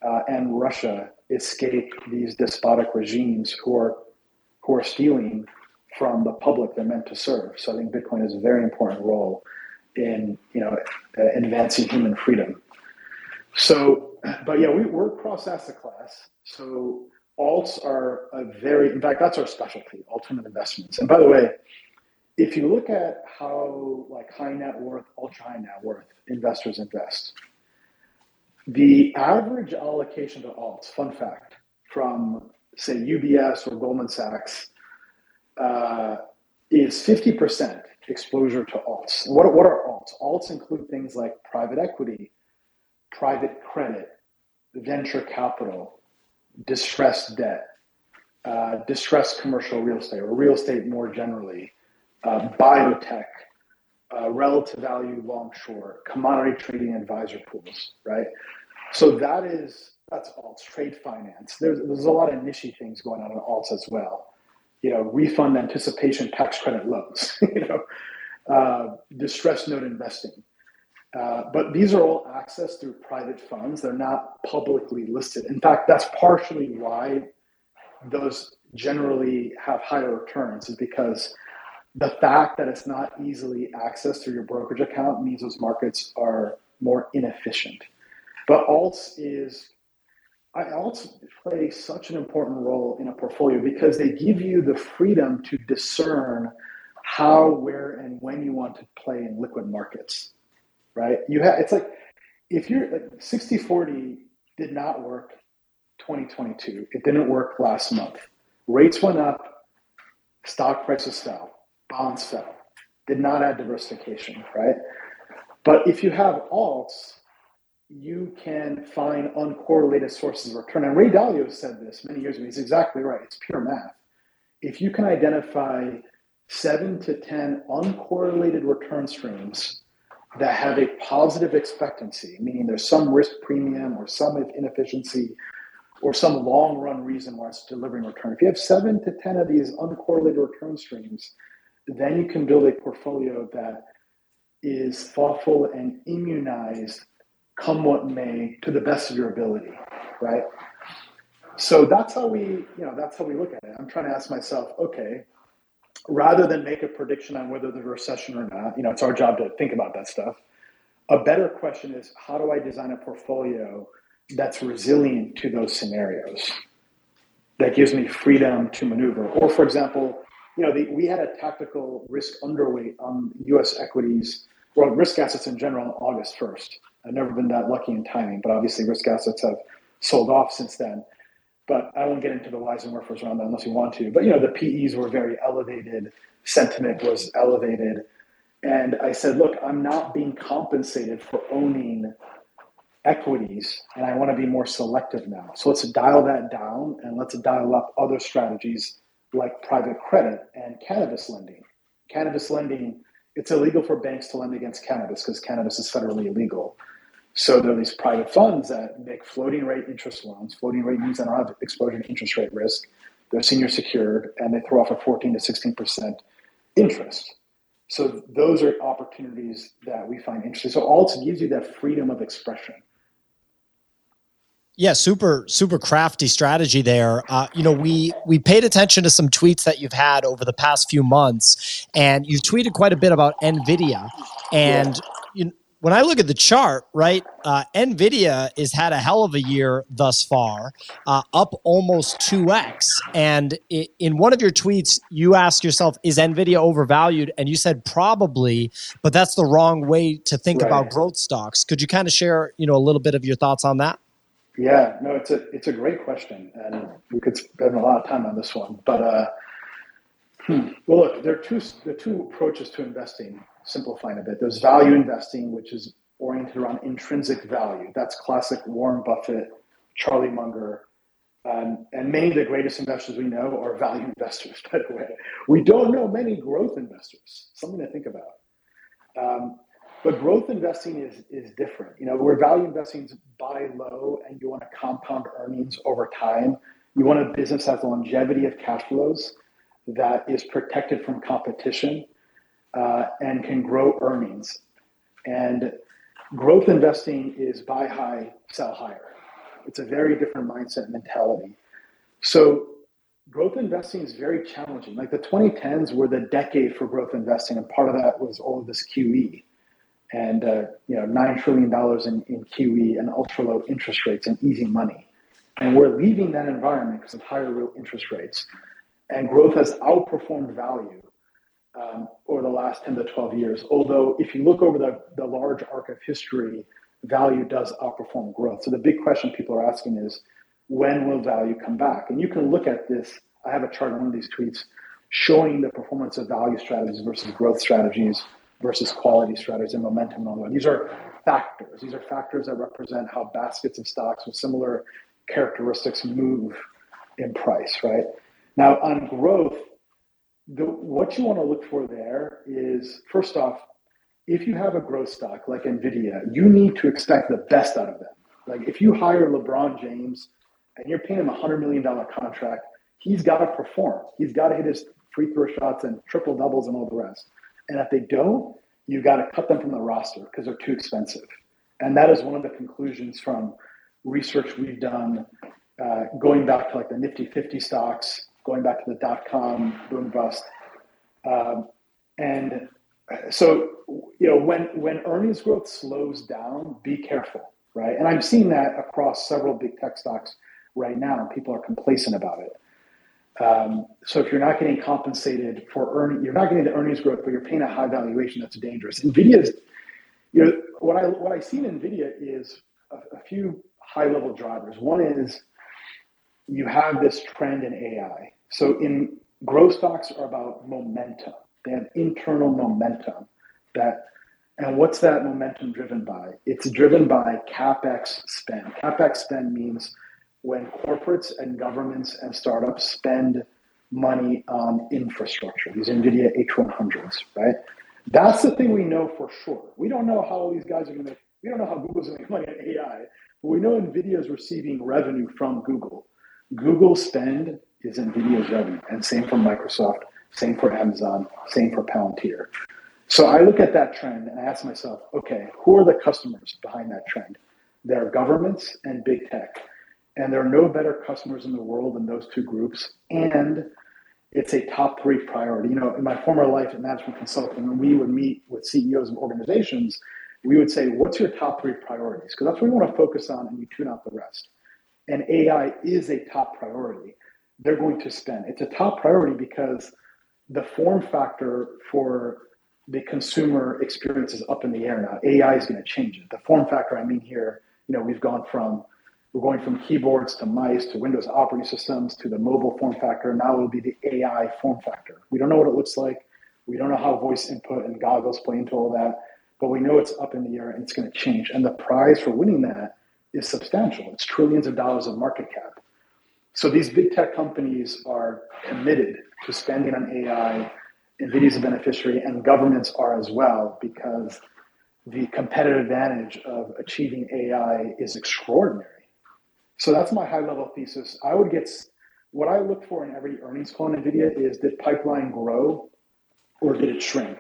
uh, and Russia escape these despotic regimes who are who are stealing from the public they're meant to serve. So I think Bitcoin has a very important role in you know uh, advancing human freedom. So, but yeah, we, we're cross asset class. So alts are a very, in fact, that's our specialty, alternate investments. And by the way, if you look at how like high net worth, ultra high net worth investors invest, the average allocation to alts, fun fact, from say UBS or Goldman Sachs, uh, is 50% exposure to alts. What, what are alts? Alts include things like private equity, private credit, venture capital, distressed debt, uh, distressed commercial real estate, or real estate more generally, uh, biotech, uh, relative value long short, commodity trading advisor pools, right? So that is that's alts, trade finance. There's there's a lot of niche things going on in alts as well. You know, refund anticipation tax credit loans. you know, uh, distressed note investing. Uh, but these are all accessed through private funds. They're not publicly listed. In fact, that's partially why those generally have higher returns, is because the fact that it's not easily accessed through your brokerage account means those markets are more inefficient. But alts is I alts play such an important role in a portfolio because they give you the freedom to discern how, where, and when you want to play in liquid markets right? You have it's like if you're like 60 40 did not work 2022. It didn't work last month. Rates went up, stock prices fell, bonds fell. Did not add diversification, right? But if you have alts, you can find uncorrelated sources of return. And Ray Dalio said this many years ago. He's exactly right. It's pure math. If you can identify seven to 10 uncorrelated return streams that have a positive expectancy, meaning there's some risk premium or some inefficiency or some long run reason why it's delivering return. If you have seven to 10 of these uncorrelated return streams, then you can build a portfolio that is thoughtful and immunized, come what may, to the best of your ability, right? So that's how we, you know, that's how we look at it. I'm trying to ask myself, okay, rather than make a prediction on whether there's a recession or not, you know, it's our job to think about that stuff. A better question is how do I design a portfolio that's resilient to those scenarios that gives me freedom to maneuver? Or, for example, you know, the, we had a tactical risk underweight on US equities, well, risk assets in general on August 1st. I've never been that lucky in timing, but obviously risk assets have sold off since then. But I won't get into the whys and wherefores around that unless you want to. But you know, the PEs were very elevated, sentiment was elevated. And I said, look, I'm not being compensated for owning equities and I want to be more selective now. So let's dial that down and let's dial up other strategies like private credit and cannabis lending. Cannabis lending, it's illegal for banks to lend against cannabis because cannabis is federally illegal. So there are these private funds that make floating rate interest loans. Floating rate means they don't have exposure to interest rate risk. They're senior secured and they throw off a 14 to 16% interest. So those are opportunities that we find interesting. So alts gives you that freedom of expression. Yeah, super, super crafty strategy there. Uh, you know, we we paid attention to some tweets that you've had over the past few months, and you've tweeted quite a bit about Nvidia. And yeah. When I look at the chart, right, uh, Nvidia has had a hell of a year thus far, uh, up almost 2x. And in one of your tweets, you ask yourself, is Nvidia overvalued? And you said probably, but that's the wrong way to think right. about growth stocks. Could you kind of share, you know, a little bit of your thoughts on that? Yeah, no, it's a it's a great question, and we could spend a lot of time on this one. But uh, hmm, well, look, there are two there are two approaches to investing simplifying a bit. There's value investing, which is oriented around intrinsic value. That's classic Warren Buffett, Charlie Munger, um, and many of the greatest investors we know are value investors, by the way. We don't know many growth investors, something to think about. Um, but growth investing is, is different. You know, where value investing is buy low and you want to compound earnings over time. You want a business that has longevity of cash flows that is protected from competition uh, and can grow earnings. And growth investing is buy high, sell higher. It's a very different mindset mentality. So growth investing is very challenging. Like the 2010s were the decade for growth investing, and part of that was all of this QE and uh, you know nine trillion dollars in, in QE and ultra low interest rates and easy money. And we're leaving that environment because of higher real interest rates. And growth has outperformed value um, over the last 10 to 12 years. Although, if you look over the, the large arc of history, value does outperform growth. So, the big question people are asking is when will value come back? And you can look at this. I have a chart on one of these tweets showing the performance of value strategies versus growth strategies versus quality strategies and momentum on one. These are factors. These are factors that represent how baskets of stocks with similar characteristics move in price, right? Now, on growth, the, what you want to look for there is first off, if you have a growth stock like Nvidia, you need to expect the best out of them. Like if you hire LeBron James and you're paying him a hundred million dollar contract, he's got to perform. He's got to hit his free throw shots and triple doubles and all the rest. And if they don't, you've got to cut them from the roster because they're too expensive. And that is one of the conclusions from research we've done uh, going back to like the Nifty 50 stocks, going back to the dot com boom bust. Um, and so, you know, when, when earnings growth slows down, be careful, right? And I'm seeing that across several big tech stocks right now, and people are complacent about it. Um, so if you're not getting compensated for earning, you're not getting the earnings growth, but you're paying a high valuation. That's dangerous. Nvidia's, you know, what I what I see in Nvidia is a, a few high level drivers. One is you have this trend in AI. So in growth stocks are about momentum. They have internal momentum that and what's that momentum driven by? It's driven by capex spend. Capex spend means when corporates and governments and startups spend money on infrastructure, these NVIDIA H100s, right? That's the thing we know for sure. We don't know how these guys are going to, we don't know how Google's going to make money on AI, but we know NVIDIA is receiving revenue from Google. Google spend is NVIDIA's revenue, and same for Microsoft, same for Amazon, same for Palantir. So I look at that trend and I ask myself, okay, who are the customers behind that trend? They're governments and big tech. And there are no better customers in the world than those two groups. And it's a top three priority. You know, in my former life in management consulting, when we would meet with CEOs of organizations, we would say, What's your top three priorities? Because that's what we want to focus on, and you tune out the rest. And AI is a top priority. They're going to spend. It's a top priority because the form factor for the consumer experience is up in the air now. AI is going to change it. The form factor, I mean, here, you know, we've gone from we're going from keyboards to mice to Windows operating systems to the mobile form factor. Now it will be the AI form factor. We don't know what it looks like. We don't know how voice input and goggles play into all that, but we know it's up in the air and it's going to change. And the prize for winning that is substantial. It's trillions of dollars of market cap. So these big tech companies are committed to spending on AI. NVIDIA is a beneficiary, and governments are as well, because the competitive advantage of achieving AI is extraordinary. So that's my high level thesis. I would get what I look for in every earnings call in NVIDIA is did pipeline grow or did it shrink?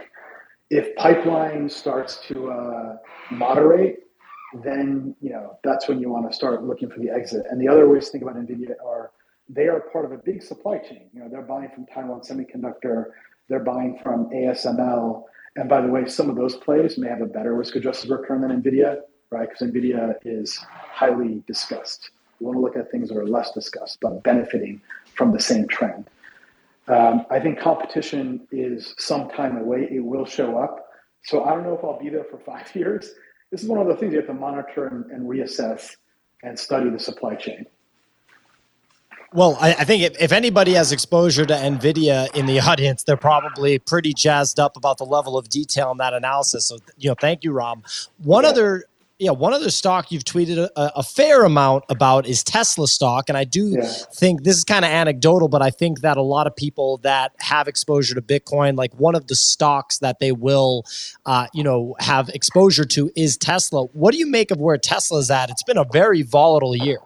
If pipeline starts to uh, moderate, then you know that's when you want to start looking for the exit. And the other ways to think about NVIDIA are they are part of a big supply chain. You know, they're buying from Taiwan Semiconductor, they're buying from ASML. And by the way, some of those plays may have a better risk adjusted return than NVIDIA, right? Because NVIDIA is highly discussed. We want to look at things that are less discussed, but benefiting from the same trend. Um, I think competition is some time away. It will show up. So I don't know if I'll be there for five years. This is one of the things you have to monitor and, and reassess and study the supply chain. Well, I, I think if, if, anybody has exposure to NVIDIA in the audience, they're probably pretty jazzed up about the level of detail in that analysis. So, you know, thank you, Ram. One yeah. other yeah, one other stock you've tweeted a, a, fair amount about is Tesla stock, and I do yeah. think this is kind of anecdotal, but I think that a lot of people that have exposure to Bitcoin, like one of the stocks that they will, uh, you know, have exposure to is Tesla. What do you make of where Tesla's at? It's been a very volatile year.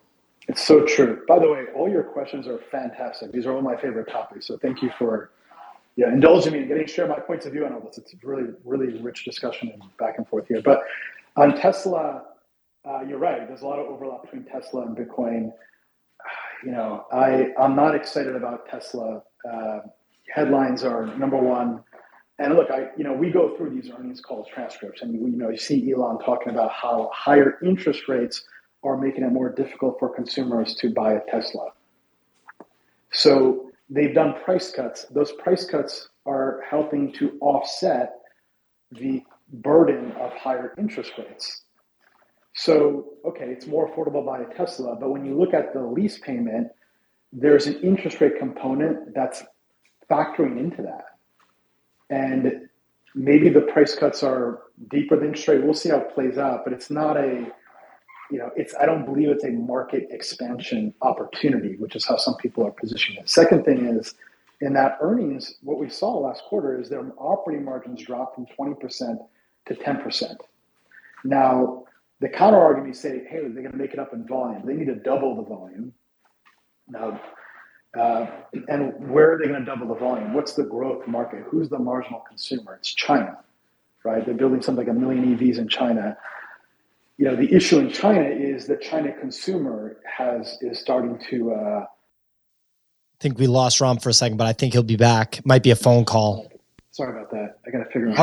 It's so true. By the way, all your questions are fantastic. These are all my favorite topics. So thank you for yeah, indulge me in getting to share my points of view on all this. It's a really, really rich discussion and back and forth here. But on Tesla, uh, you're right. There's a lot of overlap between Tesla and Bitcoin. You know, I I'm not excited about Tesla. Uh, headlines are number one. And look, I you know we go through these earnings calls transcripts, and you know you see Elon talking about how higher interest rates are making it more difficult for consumers to buy a Tesla. So they've done price cuts. Those price cuts are helping to offset the burden of higher interest rates. So, okay, it's more affordable buy a Tesla, but when you look at the lease payment, there's an interest rate component that's factoring into that. And maybe the price cuts are deeper than interest rate. We'll see how it plays out, but it's not a you know, it's I don't believe it's a market expansion opportunity, which is how some people are positioning it. Second thing is in that earnings, what we saw last quarter is their operating margins dropped from 20% to 10%. Now, the counter argument say, hey, they're going to make it up in volume. They need to double the volume. Now, uh, and where are they going to double the volume? What's the growth market? Who's the marginal consumer? It's China, right? They're building something like a million EVs in China you know, the issue in China is the China consumer has is starting to. Uh, I think we lost Ram for a second, but I think he'll be back. Might be a phone call. Sorry about that. I got to figure out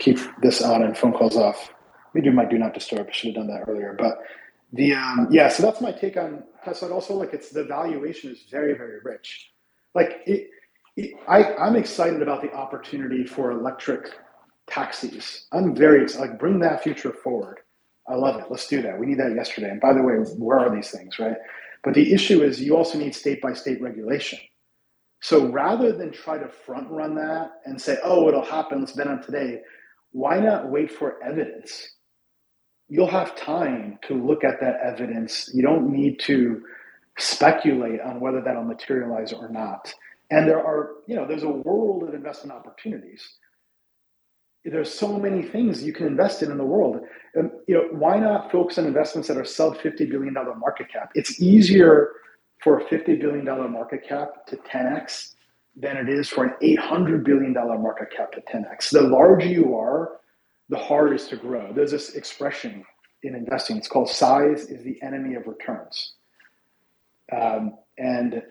keep this on and phone calls off. We do my do not disturb. I should have done that earlier, but the um, yeah. So that's my take on Tesla. Also, like it's the valuation is very very rich. Like it, it I I'm excited about the opportunity for electric taxis. I'm very excited. Like bring that future forward I love it. Let's do that. We need that yesterday. And by the way, where are these things, right? But the issue is you also need state by state regulation. So rather than try to front run that and say, oh, it'll happen, let's bet on today, why not wait for evidence? You'll have time to look at that evidence. You don't need to speculate on whether that'll materialize or not. And there are, you know, there's a world of investment opportunities there's so many things you can invest in in the world. And, you know, why not focus on investments that are sub $50 billion market cap? It's easier for a $50 billion market cap to 10x than it is for an $800 billion market cap to 10x. The larger you are, the harder it is to grow. There's this expression in investing. It's called size is the enemy of returns. Um, and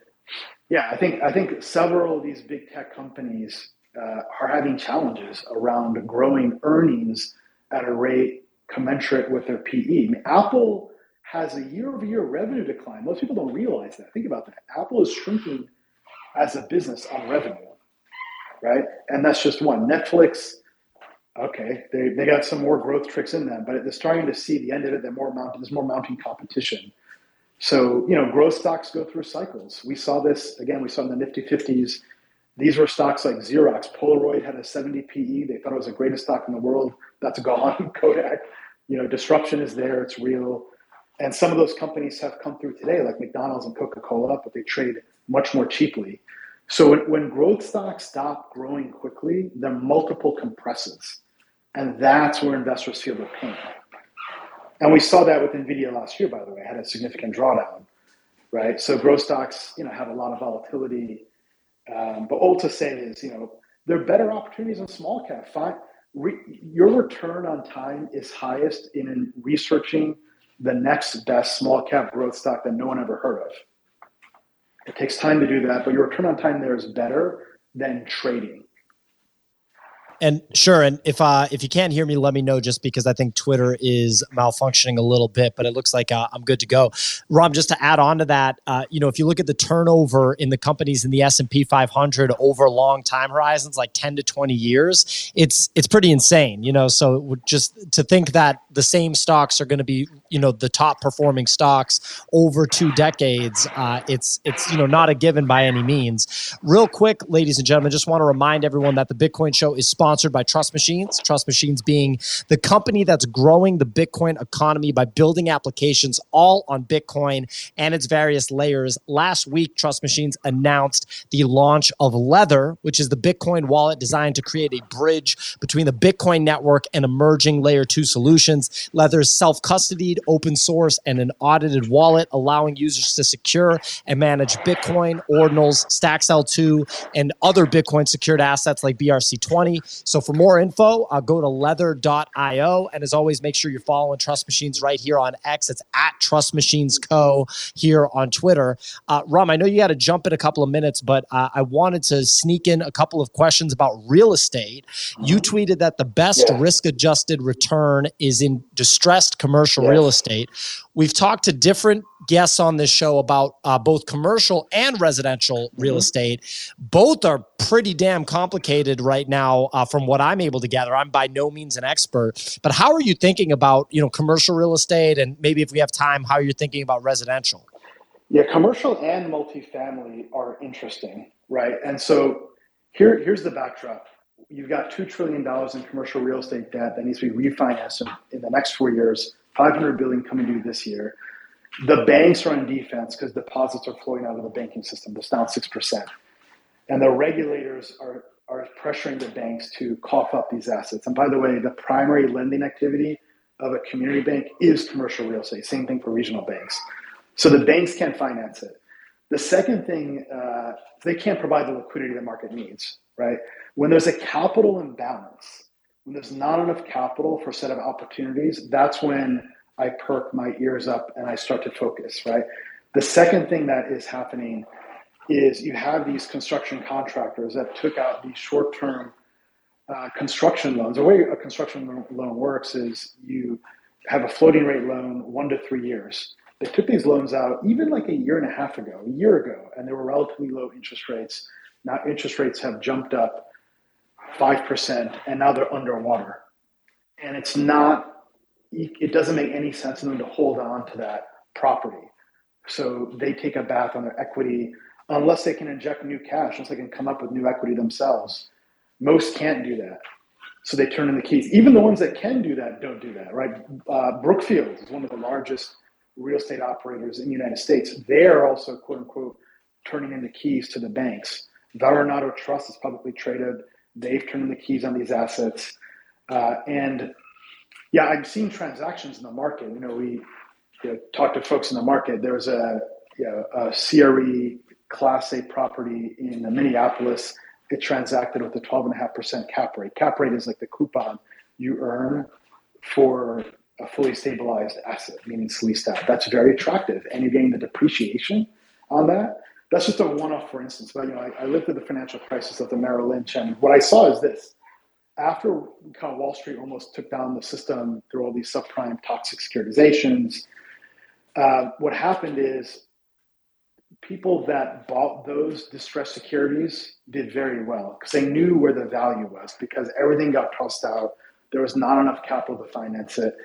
yeah, I think I think several of these big tech companies uh, are having challenges around growing earnings at a rate commensurate with their PE. I mean, Apple has a year-over-year revenue decline. Most people don't realize that. Think about that. Apple is shrinking as a business on revenue, right? And that's just one. Netflix, okay, they, they got some more growth tricks in them, but they're starting to see the end of it. More there's more mounting competition. So, you know, growth stocks go through cycles. We saw this, again, we saw in the Nifty 50s these were stocks like Xerox. Polaroid had a 70 PE. They thought it was the greatest stock in the world. That's gone. Kodak, you know, disruption is there. It's real. And some of those companies have come through today, like McDonald's and Coca Cola, but they trade much more cheaply. So when, when growth stocks stop growing quickly, their multiple compresses. And that's where investors feel the pain. And we saw that with NVIDIA last year, by the way, had a significant drawdown, right? So growth stocks, you know, have a lot of volatility um, but all to say is, you know, there are better opportunities in small cap. Fine. Re- your return on time is highest in researching the next best small cap growth stock that no one ever heard of. It takes time to do that, but your return on time there is better than trading. And sure, and if uh, if you can't hear me, let me know. Just because I think Twitter is malfunctioning a little bit, but it looks like uh, I'm good to go. Rob, just to add on to that, uh, you know, if you look at the turnover in the companies in the S and P 500 over long time horizons, like 10 to 20 years, it's it's pretty insane. You know, so just to think that the same stocks are going to be, you know, the top performing stocks over two decades, uh, it's it's you know not a given by any means. Real quick, ladies and gentlemen, just want to remind everyone that the Bitcoin Show is sponsored by Trust Machines. Trust Machines being the company that's growing the Bitcoin economy by building applications all on Bitcoin and its various layers. Last week, Trust Machines announced the launch of Leather, which is the Bitcoin wallet designed to create a bridge between the Bitcoin network and emerging layer two solutions. Leather's self custodied, open source, and an audited wallet, allowing users to secure and manage Bitcoin, ordinals, Stacks L2, and other Bitcoin secured assets like BRC20. So for more info, uh, go to leather.io. And as always, make sure you're following Trust Machines right here on X. It's at Trust Machines Co. here on Twitter. Uh, Ram, I know you got to jump in a couple of minutes, but uh, I wanted to sneak in a couple of questions about real estate. You mm-hmm. tweeted that the best yeah. risk adjusted return is in distressed commercial yes. real estate. We've talked to different guests on this show about uh, both commercial and residential real mm-hmm. estate. Both are pretty damn complicated right now, uh, from what I'm able to gather. I'm by no means an expert, but how are you thinking about you know commercial real estate, and maybe if we have time, how you're thinking about residential? Yeah, commercial and multifamily are interesting, right? And so here, here's the backdrop. You've got $2 trillion in commercial real estate debt that needs to be refinanced in, the next four years, 500 billion coming due this year. The banks are on defense because deposits are flowing out of the banking system. That's down 6%. And the regulators are, are pressuring the banks to cough up these assets. And by the way, the primary lending activity of a community bank is commercial real estate. Same thing for regional banks. So the banks can't finance it. The second thing, uh, they can't provide the liquidity the market needs, right? When there's a capital imbalance, when there's not enough capital for a set of opportunities, that's when I perk my ears up and I start to focus, right? The second thing that is happening is you have these construction contractors that took out these short term uh, construction loans. The way a construction loan works is you have a floating rate loan one to three years. They took these loans out even like a year and a half ago, a year ago, and they were relatively low interest rates. Now interest rates have jumped up 5%, and now they're underwater. And it's not, it doesn't make any sense for them to hold on to that property. So they take a bath on their equity unless they can inject new cash, unless they can come up with new equity themselves. Most can't do that. So they turn in the keys. Even the ones that can do that don't do that, right? Uh, Brookfield is one of the largest real estate operators in the United States, they're also quote unquote turning in the keys to the banks. Vornado Trust is publicly traded. They've turned the keys on these assets. Uh, and yeah, I've seen transactions in the market. You know, we you know, talked to folks in the market. There was a, you know, a CRE Class A property in Minneapolis. It transacted with a 12.5% cap rate. Cap rate is like the coupon you earn for a fully stabilized asset, meaning it's leased out. That's very attractive, and you're getting the depreciation on that. That's just a one-off, for instance. But you know, I, I lived through the financial crisis of the Merrill Lynch, and what I saw is this: after kind of Wall Street almost took down the system through all these subprime toxic securitizations, uh, what happened is people that bought those distressed securities did very well because they knew where the value was because everything got tossed out. There was not enough capital to finance it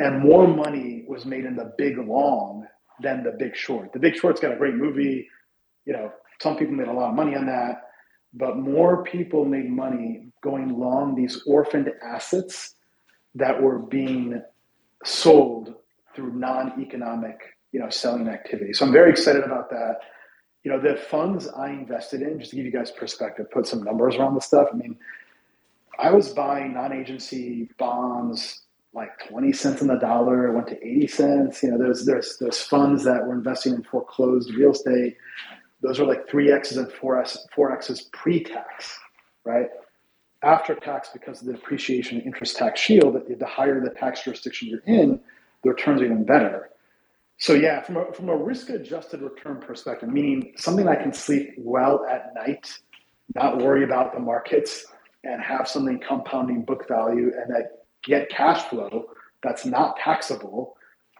and more money was made in the big long than the big short. The big short's got a great movie. You know, some people made a lot of money on that, but more people made money going long these orphaned assets that were being sold through non-economic, you know, selling activity. So I'm very excited about that. You know, the funds I invested in, just to give you guys perspective, put some numbers around the stuff. I mean, I was buying non-agency bonds like 20 cents on the dollar, went to 80 cents. You know, there's there's there's funds that were investing in foreclosed real estate. Those are like three X's and four S four X's pre-tax, right? After tax, because of the depreciation interest tax shield, the higher the tax jurisdiction you're in, the returns are even better. So yeah, from a, from a risk-adjusted return perspective, meaning something I can sleep well at night, not worry about the markets, and have something compounding book value, and that get cash flow that's not taxable,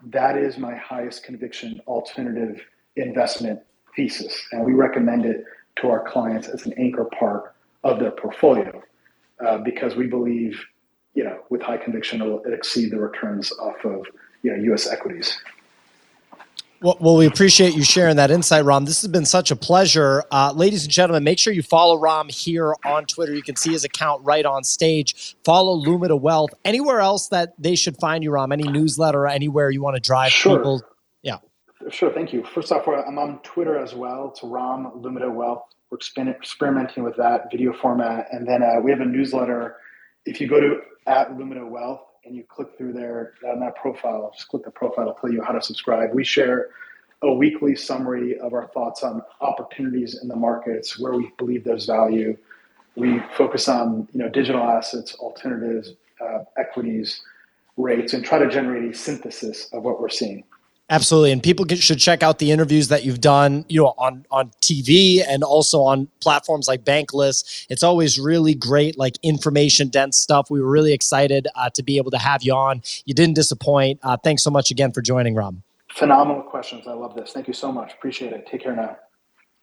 that is my highest conviction alternative investment thesis. And we recommend it to our clients as an anchor part of their portfolio uh, because we believe, you know, with high conviction, it'll exceed the returns off of, you know, U.S. equities. Well, well, we appreciate you sharing that insight, Ram. This has been such a pleasure. Uh, ladies and gentlemen, make sure you follow Ram here on Twitter. You can see his account right on stage. Follow Lumida Wealth. Anywhere else that they should find you, Ram? Any newsletter anywhere you want to drive sure. people? Sure. Thank you. First off, I'm on Twitter as well. It's Ram Lumida Wealth. We're experimenting with that video format. And then uh, we have a newsletter. If you go to at Lumida Wealth, and you click through there on that profile, just click the profile It'll tell you how to subscribe. We share a weekly summary of our thoughts on opportunities in the markets where we believe there's value. We focus on you know digital assets, alternatives, uh, equities, rates, and try to generate a synthesis of what we're seeing. Absolutely, and people should check out the interviews that you've done, you know, on on TV and also on platforms like Bankless. It's always really great, like information dense stuff. We were really excited uh, to be able to have you on. You didn't disappoint. Uh, thanks so much again for joining, Ram. Phenomenal questions. I love this. Thank you so much. Appreciate it. Take care now.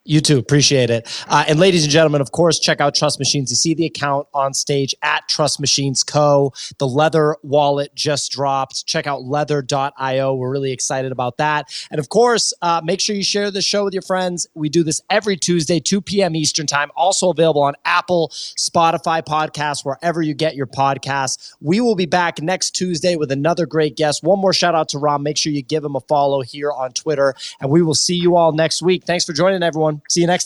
You too. Appreciate it. Uh, and ladies and gentlemen, of course, check out Trust Machines. You see the account on stage at Trust Machines Co. The leather wallet just dropped. Check out leather.io. We're really excited about that. And of course, uh, make sure you share the show with your friends. We do this every Tuesday, 2 p.m. Eastern Time. Also available on Apple, Spotify podcasts, wherever you get your podcasts. We will be back next Tuesday with another great guest. One more shout out to Ram. Make sure you give him a follow here on Twitter. And we will see you all next week. Thanks for joining, See you next time.